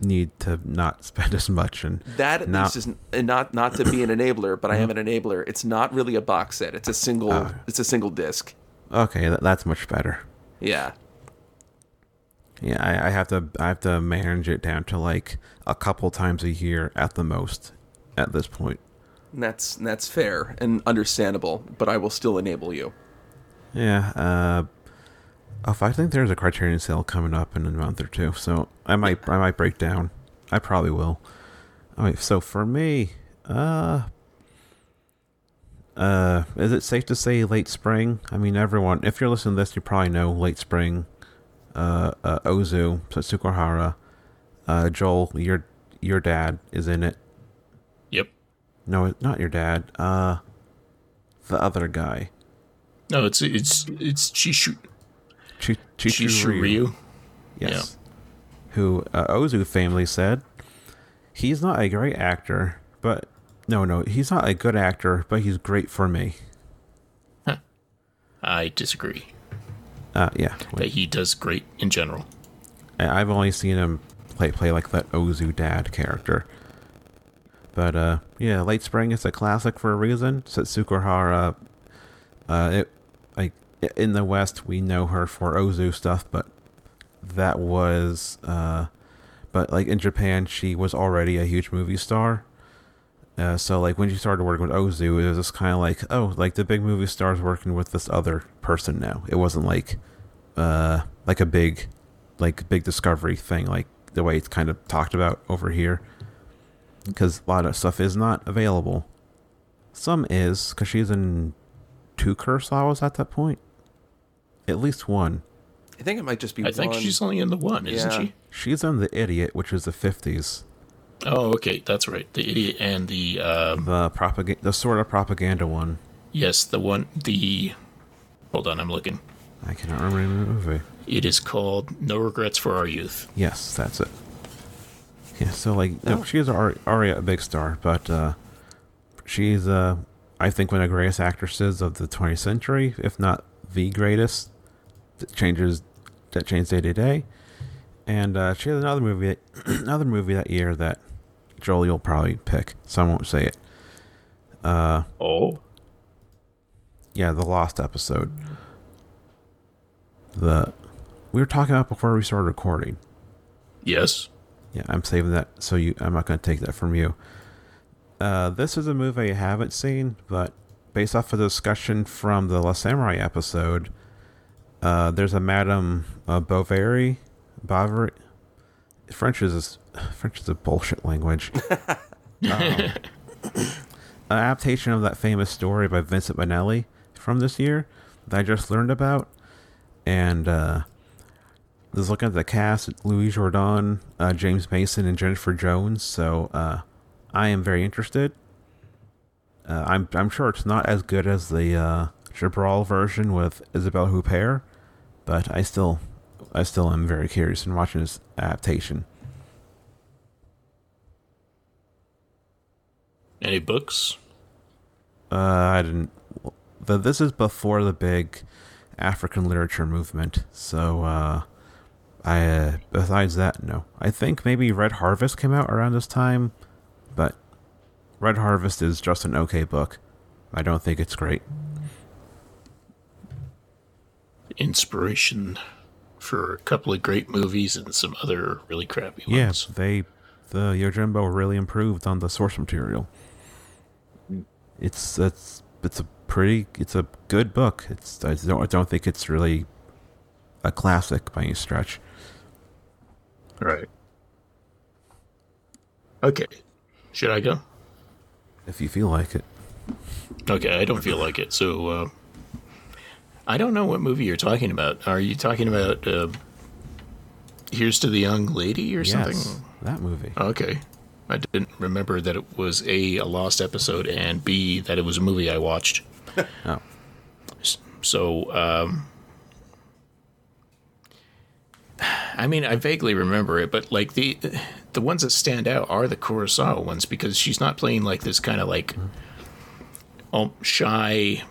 need to not spend as much and that not, is not not to be an enabler, but I am an enabler. It's not really a box set. It's a single. Uh, it's a single disc. Okay, that, that's much better. Yeah. Yeah, I, I have to I have to manage it down to like a couple times a year at the most at this point. And that's that's fair and understandable, but I will still enable you. Yeah, uh if I think there's a Criterion sale coming up in a month or two, so I might I might break down. I probably will. All right, so for me, uh uh, is it safe to say late spring? I mean, everyone, if you're listening to this, you probably know late spring. Uh, uh Ozu, Setsuko Hara, uh, Joel, your your dad is in it. Yep. No, not your dad. Uh, the other guy. No, it's it's it's Chishu. Ch- Chishu Ryu. Yes. Yeah. Who uh, Ozu family said he's not a great actor, but no, no, he's not a good actor, but he's great for me. Huh. I disagree. Uh, yeah. That he does great in general. I've only seen him play play like that Ozu dad character. But uh, yeah, Late Spring is a classic for a reason. Setsuko Hara, uh, it like in the West we know her for Ozu stuff, but that was uh, but like in Japan she was already a huge movie star. Uh, so like when she started working with Ozu, it was just kind of like, oh, like the big movie stars working with this other person now. It wasn't like, uh, like a big, like big discovery thing, like the way it's kind of talked about over here. Because a lot of stuff is not available. Some is because she's in two curse Kurosawas at that point. At least one. I think it might just be. One. I one. think she's only in the one, isn't she? She's in the Idiot, which is the fifties. Oh, okay, that's right. The idiot and the um, the propaganda, the sort of propaganda one. Yes, the one. The hold on, I'm looking. I cannot remember the movie. It is called No Regrets for Our Youth. Yes, that's it. Yeah, so like, oh. no, she's already a big star, but uh, she's, uh, I think, one of the greatest actresses of the 20th century, if not the greatest. That changes, that changed day to day. And uh, she has another movie, another movie that year that Joel you'll probably pick, so I won't say it. Uh, oh, yeah, the Lost episode. The we were talking about before we started recording. Yes. Yeah, I'm saving that so you. I'm not going to take that from you. Uh, this is a movie I haven't seen, but based off of the discussion from the Last Samurai episode, uh, there's a Madame uh, Bovary, Bovary. French is French is a bullshit language. um, an adaptation of that famous story by Vincent Minnelli from this year that I just learned about, and uh, was looking at the cast: Louis Jourdan, uh, James Mason, and Jennifer Jones. So uh, I am very interested. Uh, I'm I'm sure it's not as good as the uh, Chabrol version with Isabelle Huppert, but I still I still am very curious in watching this adaptation. Any books? Uh, I didn't. The, this is before the big African literature movement, so uh, I. Uh, besides that, no. I think maybe Red Harvest came out around this time, but Red Harvest is just an okay book. I don't think it's great. Inspiration for a couple of great movies and some other really crappy ones. Yes, yeah, they the Yojimbo really improved on the source material. It's it's it's a pretty it's a good book. It's I don't I don't think it's really a classic by any stretch. Right. Okay. Should I go? If you feel like it. Okay, I don't feel like it. So uh, I don't know what movie you're talking about. Are you talking about uh, Here's to the Young Lady or yes, something? That movie. Okay. I didn't remember that it was A, a lost episode, and B, that it was a movie I watched. oh. So, um, I mean, I vaguely remember it, but like the the ones that stand out are the Kurosawa ones because she's not playing like this kind of like mm. shy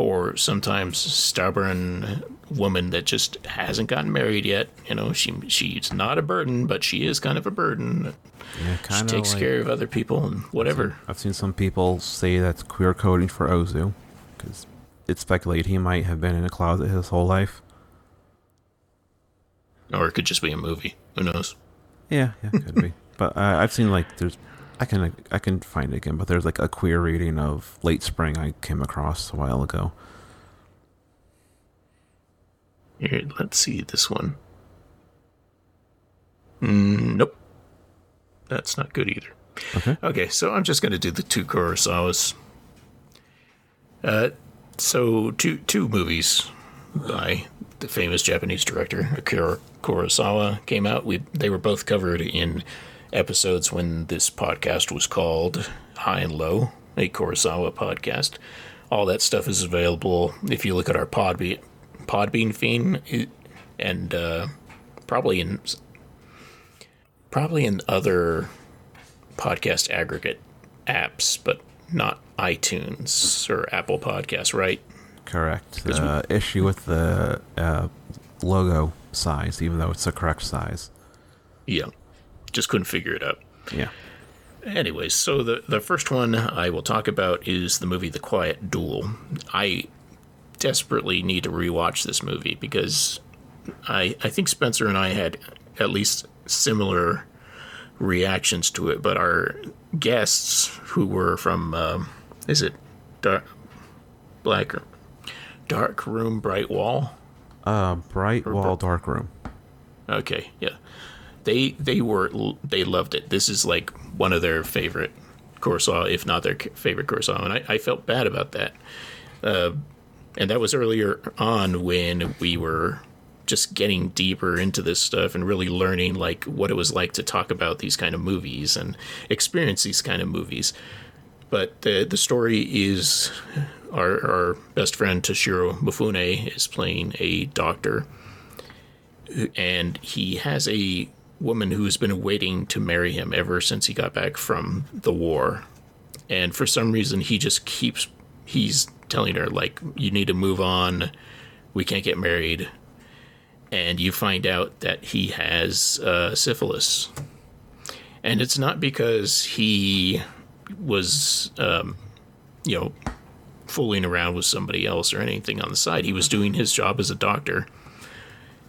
or sometimes stubborn woman that just hasn't gotten married yet. You know, she she's not a burden, but she is kind of a burden. Yeah, she takes like, care of other people and whatever. I've seen, some people say that's queer coding for Ozu because it's speculated he might have been in a closet his whole life. Or it could just be a movie. Who knows? Yeah, yeah, could be. But uh, I've seen like there's I can I can find it again, but there's like a queer reading of Late Spring I came across a while ago. Here, let's see this one. Mm, nope, that's not good either. Okay. Okay, so I'm just going to do the two Kurosawas. Uh, so two two movies by the famous Japanese director Akira Kurosawa came out. We they were both covered in episodes when this podcast was called High and Low, a Kurosawa podcast. All that stuff is available if you look at our Podbean, Podbean feed, and uh, probably in probably in other podcast aggregate apps, but not iTunes or Apple Podcasts, right? Correct. The we, issue with the uh, logo size, even though it's the correct size. Yeah just couldn't figure it out. Yeah. Anyways, so the the first one I will talk about is the movie The Quiet Duel. I desperately need to rewatch this movie because I I think Spencer and I had at least similar reactions to it, but our guests who were from um, is it dark black dark room bright wall uh bright wall dark room okay yeah they they were they loved it. This is like one of their favorite Kurosawa, if not their favorite Kurosawa, and I, I felt bad about that. Uh, and that was earlier on when we were just getting deeper into this stuff and really learning like what it was like to talk about these kind of movies and experience these kind of movies. But the the story is our our best friend Toshiro Mifune is playing a doctor, and he has a woman who's been waiting to marry him ever since he got back from the war. And for some reason, he just keeps, he's telling her, like, you need to move on. We can't get married. And you find out that he has uh, syphilis. And it's not because he was, um, you know, fooling around with somebody else or anything on the side. He was doing his job as a doctor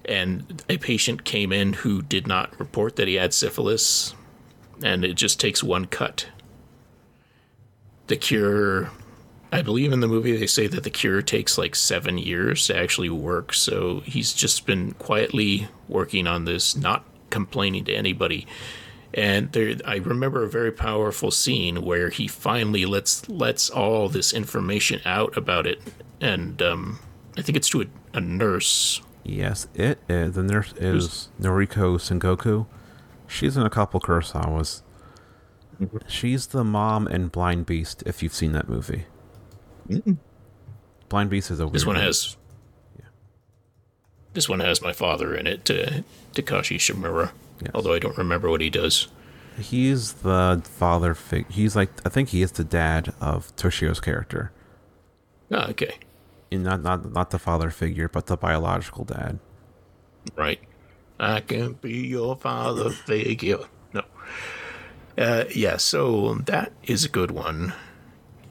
and a patient came in who did not report that he had syphilis, and it just takes one cut. The cure, I believe in the movie they say that the cure takes like seven years to actually work, so he's just been quietly working on this, not complaining to anybody. And there, I remember a very powerful scene where he finally lets lets all this information out about it, and um, I think it's to a, a nurse Yes, it is. The nurse is Noriko Sengoku. She's in a couple Kurosawas. She's the mom in Blind Beast. If you've seen that movie, Blind Beast is a weird This one movie. has. This one has my father in it, uh, Takashi Shimura. Yes. Although I don't remember what he does. He's the father fig. He's like I think he is the dad of Toshio's character. Ah, okay. Not not not the father figure, but the biological dad. Right. I can be your father figure. No. Uh, yeah, so that is a good one.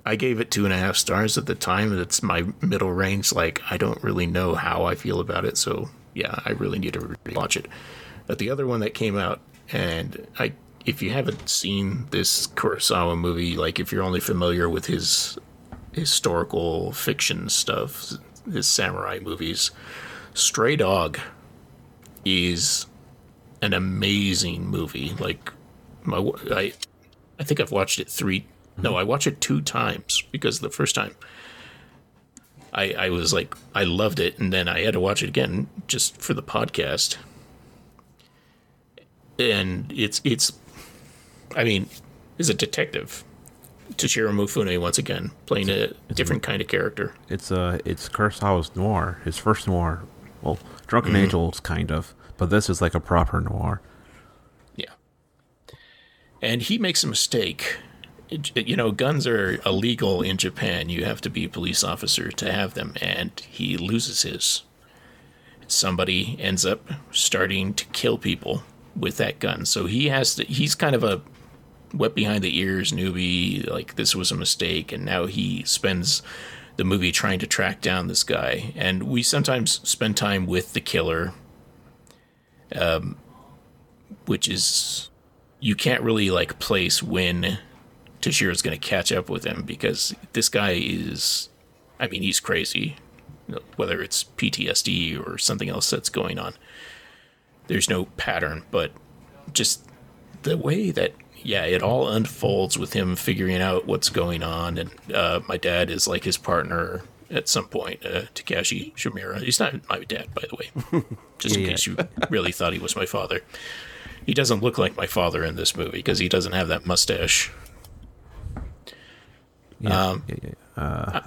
I gave it two and a half stars at the time. It's my middle range. Like, I don't really know how I feel about it. So, yeah, I really need to rewatch it. But the other one that came out, and I, if you haven't seen this Kurosawa movie, like if you're only familiar with his historical fiction stuff, his samurai movies, Stray Dog is an amazing movie. Like my I I think I've watched it 3 No, mm-hmm. I watched it two times because the first time I I was like I loved it and then I had to watch it again just for the podcast. And it's it's I mean, is a detective. Toshiro Mifune once again playing a different kind of character. It's uh it's Kurosawa's noir, his first noir. Well, Drunken Angels kind of, but this is like a proper noir. Yeah. And he makes a mistake. It- You know, guns are illegal in Japan. You have to be a police officer to have them, and he loses his. Somebody ends up starting to kill people with that gun. So he has to, he's kind of a wet behind the ears newbie, like this was a mistake, and now he spends the movie trying to track down this guy. And we sometimes spend time with the killer, um, which is you can't really like place when Toshiro's going to catch up with him because this guy is, I mean, he's crazy. Whether it's PTSD or something else that's going on, there's no pattern, but just the way that yeah, it all unfolds with him figuring out what's going on, and uh, my dad is like his partner at some point, uh, Takashi Shimura. He's not my dad, by the way, just in Yeah, case you really thought he was my father. He doesn't look like my father in this movie because he doesn't have that mustache. Yeah, Um. Uh,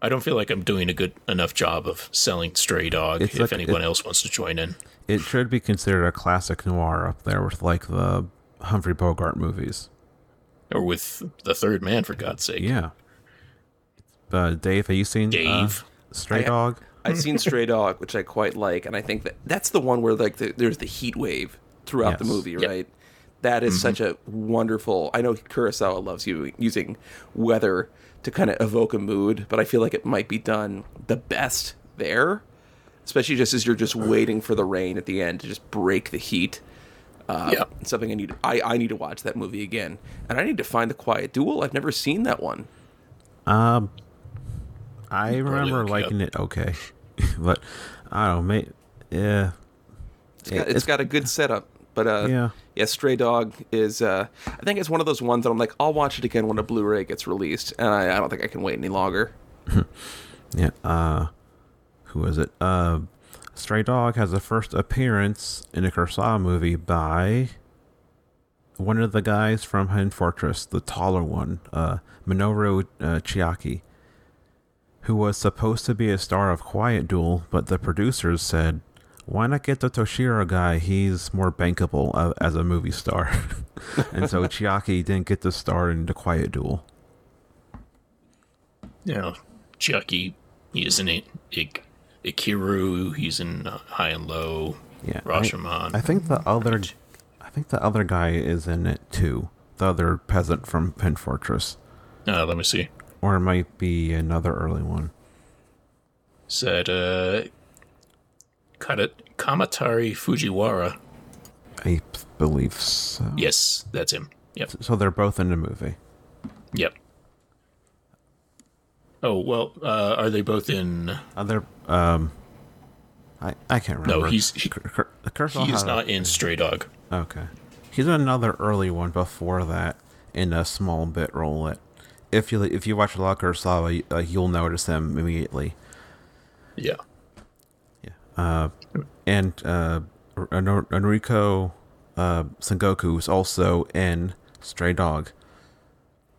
I don't feel like I'm doing a good enough job of selling Stray Dog. If like- anyone it- else wants to join in, it should be considered a classic noir up there with like the Humphrey Bogart movies. or with the Third Man, for God's sake. Yeah. Uh, Dave, have you seen uh, Dave. Stray I- Dog? I've seen Stray Dog, which I quite like, and I think that that's the one where like the, there's the heat wave throughout the movie, Yep. right? That is such a wonderful. I know Kurosawa loves you using weather to kind of evoke a mood, but I feel like it might be done the best there, especially just as you're just waiting for the rain at the end to just break the heat. Uh, Yeah. something I need. I I need to watch that movie again, and I need to find the Quiet Duel. I've never seen that one. Um, I remember look it up. liking it okay, but I don't know, mate. Yeah, It's got, it's got a good setup, but uh, Yeah. yeah, Stray Dog is. Uh, I think it's one of those ones that I'm like, I'll watch it again when a Blu-ray gets released, and I, I don't think I can wait any longer. yeah. Uh, was it? Uh, Stray Dog has a first appearance in a Kurosawa movie by one of the guys from Hidden Fortress, the taller one, uh, Minoru uh, Chiaki, who was supposed to be a star of Quiet Duel, but the producers said, "Why not get the Toshiro guy? He's more bankable uh, as a movie star." and so Chiaki didn't get the star in the Quiet Duel. Chucky, he is in it. Ik- Ikiru, he's in uh, High and Low. Yeah, I- Rashomon. I think the other, I think the other guy is in it too. The other peasant from Pen Fortress, uh, let me see. or it might be another early one. Said, uh, Kamatari Fujiwara. I believe so. Yes, that's him. Yep. So they're both in the movie. Yep. Oh, well, uh, are they both in. Other, um, I I can't remember. No, he's. He, Cur- Cur- Kurosawa he is had- not in Stray Dog. Okay, he's in another early one before that in a small bit role. It if you if you watch a lot of Kurosawa, uh, you'll notice him immediately. Yeah. Yeah. Uh, and uh, Noriko uh, Sengoku is also in Stray Dog.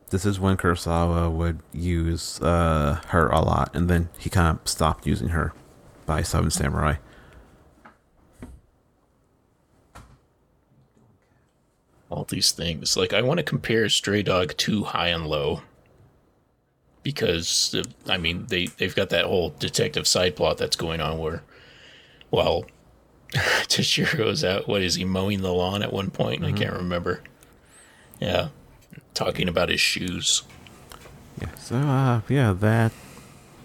This is when Kurosawa would use uh, her a lot, and then he kind of stopped using her by Seven Samurai. All these things. Like, I want to compare Stray Dog to High and Low because, I mean, they, they've got that whole detective side plot that's going on where, well, Toshiro's out. What is he mowing the lawn at one point? I can't remember. Yeah, talking about his shoes. Yeah. So uh yeah, that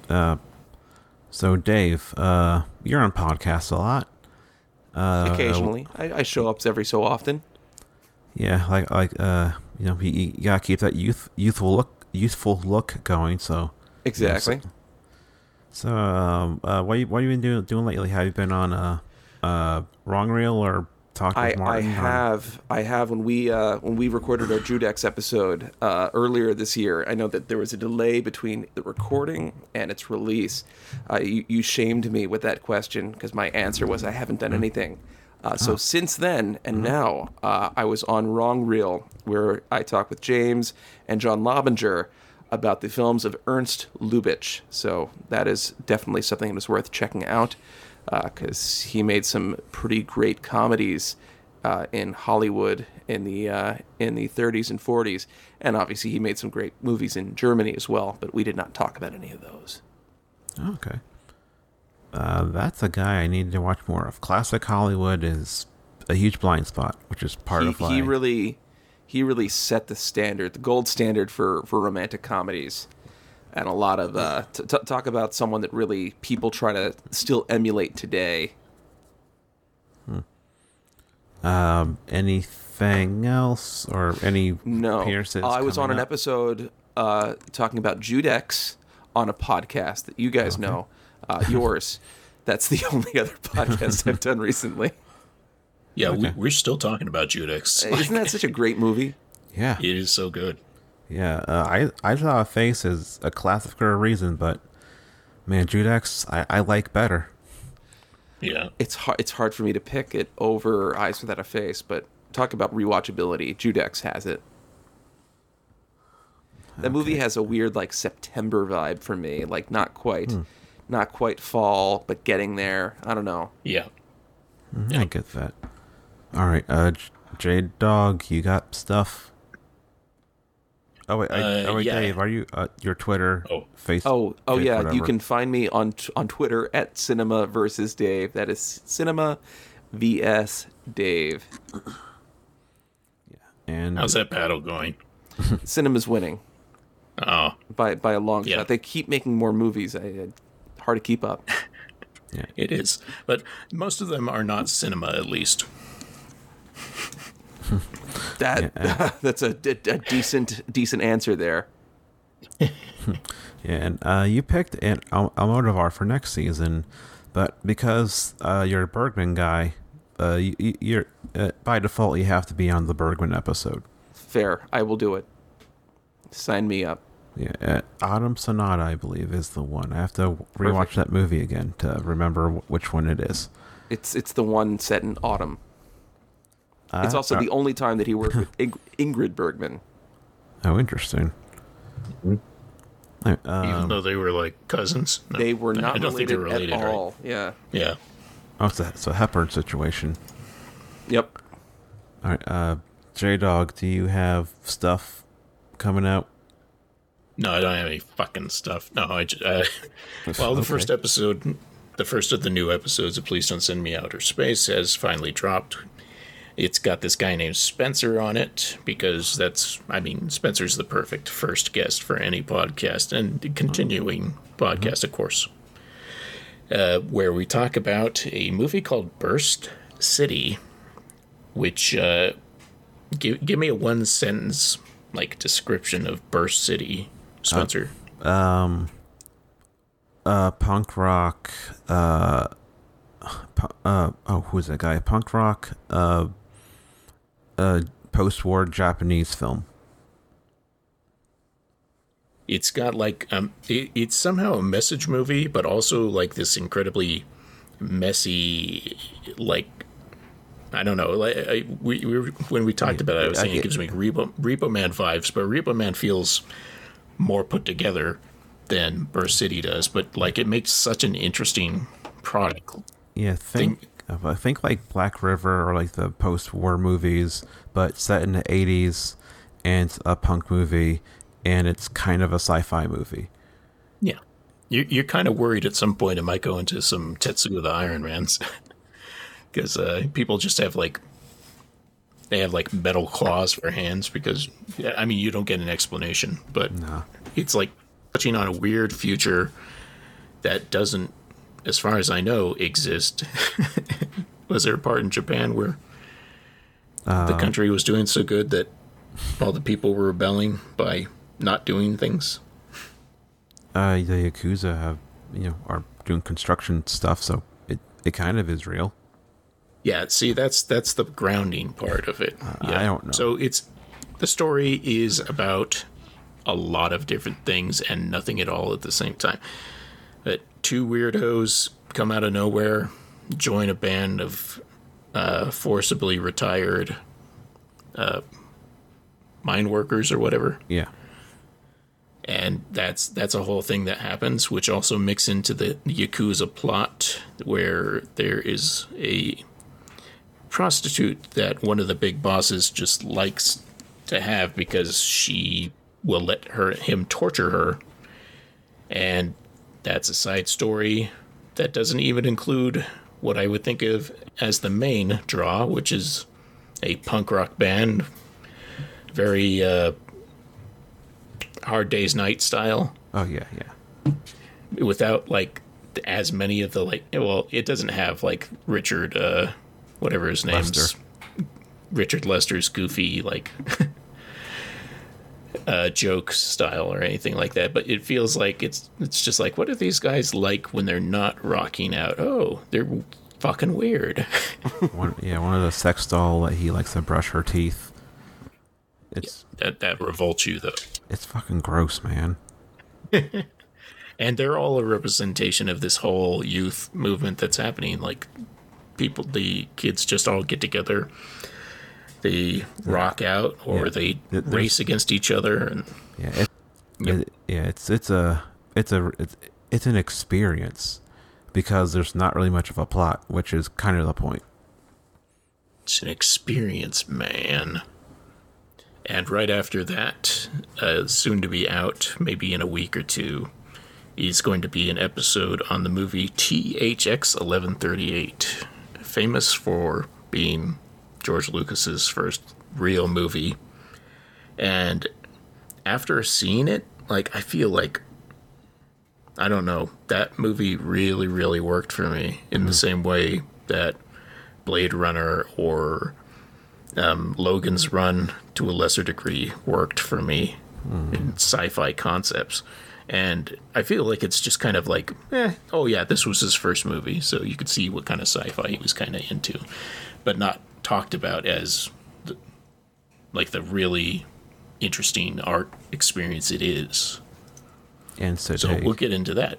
uh so Dave, uh you're on podcasts a lot. Uh Occasionally, I, I show up every so often. Yeah, like like uh you know, you, you gotta keep that youth youthful look youthful look going, so Exactly. so um uh what you what have you been doing doing lately? Have you been on uh uh wrong reel or talking I, I have I have when we uh, when we recorded our Judex episode uh, earlier this year. I know that there was a delay between the recording and its release. Uh, you, you shamed me with that question because my answer was I haven't done anything. Uh, so since then and now, uh, I was on Wrong Reel where I talked with James and John Lobinger about the films of Ernst Lubitsch. So that is definitely something that is worth checking out because he made some pretty great comedies uh, in Hollywood in the uh, in the 30s and 40s, and obviously he made some great movies in Germany as well. But we did not talk about any of those. Okay. Uh, that's a guy I need to watch more of. Classic Hollywood is a huge blind spot, which is part He, of why he really he really set the standard, the gold standard for for romantic comedies. And a lot of uh, t- t- talk about someone that really people try to still emulate today. Um, anything else or any No, appearances I was on coming an up? episode uh, talking about Judex on a podcast that you guys know, uh, yours. That's the only other podcast I've done recently. Yeah, we, Okay. we're still talking about Judex. Isn't that such a great movie? Yeah, it is so good. Yeah. Uh, I I saw a face as a classic for a reason, but man, Judex, I, I like better. Yeah. It's hard. It's hard for me to pick it over Eyes Without a Face, but talk about rewatchability. Judex has it. That movie has a weird like September vibe for me. Like not quite, not quite fall, but getting there. I don't know. Yeah. I get that. All right, uh, J- Jade Dog, you got stuff. Oh wait, I, Uh, oh wait, yeah. Dave, are you uh, your Twitter, Oh. Facebook? Oh, oh yeah. You can find me on t- on Twitter at Cinema versus Dave. That is Cinema vs Dave. Yeah. And How's that battle going? Cinema's winning Oh, by by a long Yeah. shot. They keep making more movies. I, I, hard to keep up. Yeah, it is. But most of them are not cinema, at least. That Yeah, that's a, a, a decent decent answer there. Yeah, and uh, you picked an Al- Almodovar for next season, but because uh, you're a Bergman guy, uh, you, you're uh, by default you have to be on the Bergman episode. Fair. I will do it. Sign me up. Yeah, uh, Autumn Sonata, I believe, is the one. I have to rewatch Perfect. that movie again to remember wh- which one it is. It's it's the one set in autumn. It's also uh, the only time that he worked with Ing- Ingrid Bergman. oh, interesting. Uh, Even Um, though they were like cousins. No, They were I not don't think related, they're related, at right? all. Yeah. Yeah. oh, it's a, it's a Hepburn situation. Yep. All right, uh, J Dog, do you have stuff coming out? No, I don't have any fucking stuff. No, I just, uh, well, the Okay. first episode, the first of the new episodes of Please Don't Send Me Outer Space has finally dropped. It's got this guy named Spencer on it because that's, I mean, Spencer's the perfect first guest for any podcast and continuing podcast, of course, uh, where we talk about a movie called Burst City, which, uh, give, give me a one sentence like description of Burst City, Spencer. Um, uh, punk rock. Uh, uh, oh, who's that guy? Punk rock. Uh, uh, post-war Japanese film. it's got like um it, it's somehow a message movie but also like this incredibly messy like I don't know. Like I, we, we were, when we talked about it, I was saying it gives me Repo Repo Man vibes, but Repo Man feels more put together than Burst City does. But like it makes such an interesting product. Yeah, I think like Black River or like the post-war movies, but set in the '80s, and it's a punk movie, and it's kind of a sci-fi movie. Yeah, you're you're kind of worried at some point it might go into some Tetsuo the Iron Man's. because uh, people just have like they have like metal claws for hands because I mean you don't get an explanation, but No. it's like touching on a weird future that doesn't, as far as I know, exist. was there a part in Japan where the country was doing so good that all the people were rebelling by not doing things? Uh, the Yakuza have you know are doing construction stuff, so it it kind of is real. Yeah, see, that's that's the grounding part of it. yeah. I don't know. So it's the story is about a lot of different things and nothing at all at the same time. That two weirdos come out of nowhere, join a band of uh, forcibly retired uh, mine workers or whatever, Yeah. and that's that's a whole thing that happens, which also mix into the yakuza plot where there is a prostitute that one of the big bosses just likes to have because she will let her him torture her, and that's a side story that doesn't even include what I would think of as the main draw, which is a punk rock band, very uh, hard days night style Oh yeah, yeah. without like as many of the like well it doesn't have like richard uh whatever his name's Lester. richard lester's goofy like uh joke style or anything like that but it feels like it's it's just like what are these guys like when they're not rocking out oh they're fucking weird One, yeah, one of the sex doll that he likes to brush her teeth. It's that that revolts you though it's fucking gross, man. and they're all a representation of this whole youth movement that's happening like people the kids just all get together they rock out or Yeah. they there's- race against each other and Yeah, it, Yep. it- yeah, it's it's a it's a it's, it's an experience because there's not really much of a plot, which is kind of the point. it's an experience man and right after that uh, soon to be out maybe in a week or two is going to be an episode on the movie THX 1138 famous for being George Lucas's first real movie. And after seeing it like I feel like I don't know that movie really really worked for me in the same way that Blade Runner or um, Logan's Run to a lesser degree worked for me in sci-fi concepts. And I feel like it's just kind of like, eh, oh yeah, this was his first movie, so you could see what kind of sci-fi he was kind of into, but not talked about as the, like the really interesting art experience it is. And Sid So Haig. we'll get into that.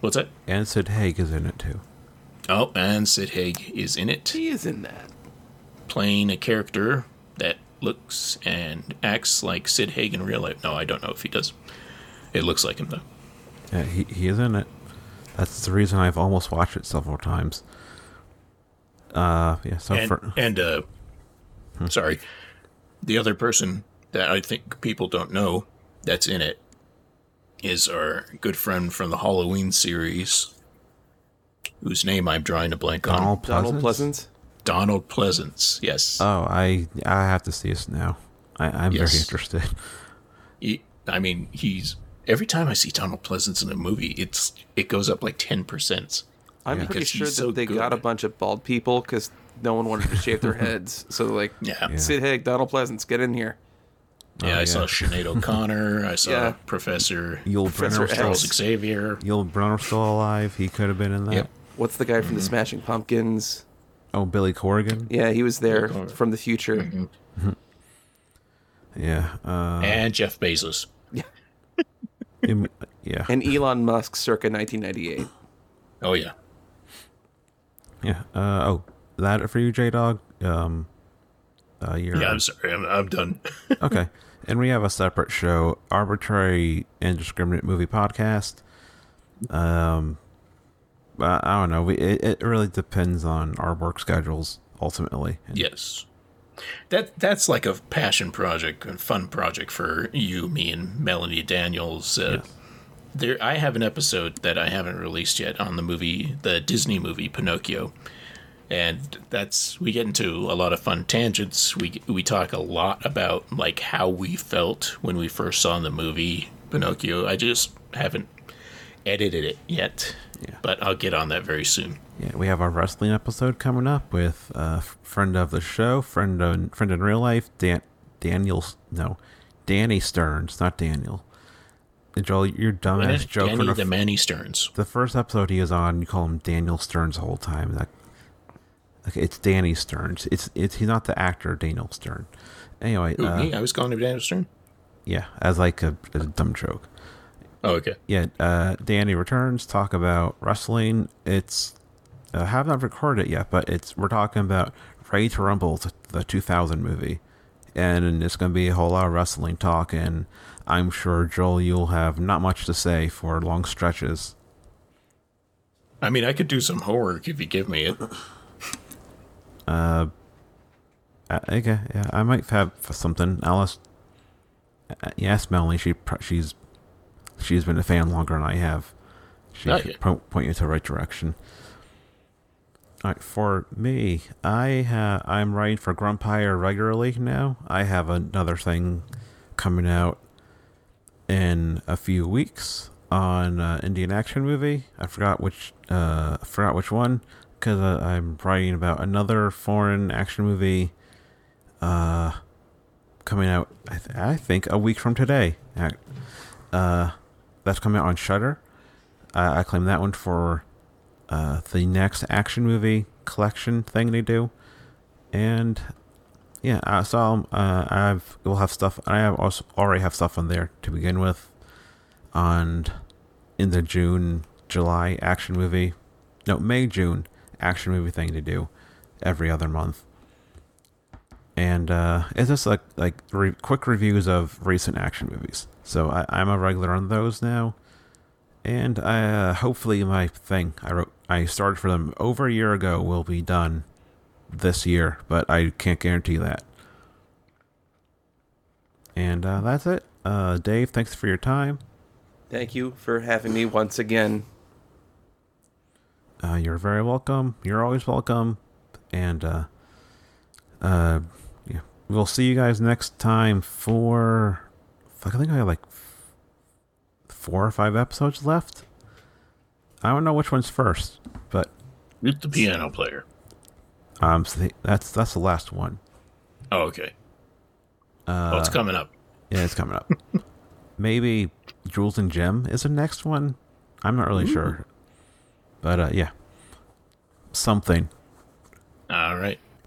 What's that? and Sid Haig is in it too. Oh, and Sid Haig is in it. He is in that. playing a character that looks and acts like Sid Haig in real life. No, I don't know if he does. It looks like him though. Yeah, he he is in it. That's the reason I've almost watched it several times. Uh, yeah. So And for and uh, sorry, the other person that I think people don't know that's in it is our good friend from the Halloween series, whose name I'm drawing a blank on. Donald Pleasence. Donald Pleasence. Donald Pleasence. Yes. Oh, I I have to see this now. I, I'm very interested. He- I mean, he's every time I see Donald Pleasence in a movie, it's it goes up like ten percent. I'm Yeah. pretty sure that so they good. got a bunch of bald people because no one wanted to shave their heads. So like, Yeah. Yeah. Sid Haig, Donald Pleasence, get in here. Yeah, Oh, I saw yeah. Sinead O'Connor. I saw Yeah. Professor Yul Professor Brynner, X. Charles Else. Xavier. Yul Brynner still alive. He could have been in that. Yep. What's the guy from Mm-hmm. the Smashing Pumpkins? Oh, Billy Corrigan. Yeah, he was there from the future. Mm-hmm. Yeah. Uh, and Jeff Bezos. im- yeah. And Elon Musk circa 1998. Oh yeah, Yeah. Uh, oh, that for you, J Dog? Um, uh, you're, Yeah, I'm sorry. I'm, I'm done. okay. And we have a separate show, Arbitrary Indiscriminate Movie Podcast. Um, I, I don't know. We, it, it really depends on our work schedules ultimately. And yes. That that's like a passion project, a fun project for you, me, and Melanie Daniels. Uh, Yes. There, I have an episode that I haven't released yet on the movie, the Disney movie Pinocchio, and that's we get into a lot of fun tangents. We we talk a lot about like how we felt when we first saw the movie Pinocchio. I just haven't edited it yet, Yeah. but I'll get on that very soon. Yeah, we have our wrestling episode coming up with a friend of the show, friend of, friend in real life, Dan, Daniel, no, Danny Stearns, not Daniel. Joel, your dumbass joke Danny the, the Manny Stearns. the first episode he was on, you call him Daniel Stearns the whole time. That, okay, it's Danny Stearns. It's it's he's not the actor Daniel Stern. Anyway, Who, uh, me? I was calling him Daniel Stern. yeah, as like a, as a dumb joke. Oh, okay. yeah, uh, Danny returns. Talk about wrestling. It's uh, have not recorded it yet, but it's we're talking about Ready to Rumble, the, the 2000 movie, and it's going to be a whole lot of wrestling talk. And I'm sure Joel, you'll have not much to say for long stretches. I mean, I could do some homework if you give me it. Uh, okay, yeah, I might have something. Alice, uh, yes, Melanie, she she's she's been a fan longer than I have. She Oh, could po- point you to the right direction. All right, for me, I ha- I'm writing for Grumpire regularly now. I have another thing coming out in a few weeks on uh, Indian action movie. I forgot which uh, forgot which one because uh, I'm writing about another foreign action movie uh, coming out. I, th- I think a week from today. Uh, that's coming out on Shudder. I, I claim that one for uh, the next action movie collection thing they do, and yeah, uh, so um, uh, I've we'll have stuff. I have also already have stuff on there to begin with, on in the June July action movie, no May June action movie thing to do every other month. And uh, it's just like like re- quick reviews of recent action movies. So I, I'm a regular on those now, and uh, hopefully my thing I wrote I started for them over a year ago will be done this year, but I can't guarantee that. And uh, that's it. Uh, Dave, thanks for your time. Thank you for having me once again. Uh, you're very welcome. You're always welcome. And uh, uh, yeah, we'll see you guys next time for. Fuck, I think I have like four or five episodes left. I don't know which one's first, but With the piano player. Um, so the- that's that's the last one. Oh, okay. Uh, well, it's coming up. Yeah, it's coming up. Maybe Jules and Jim is the next one. I'm not really sure, but uh, yeah, something. All right.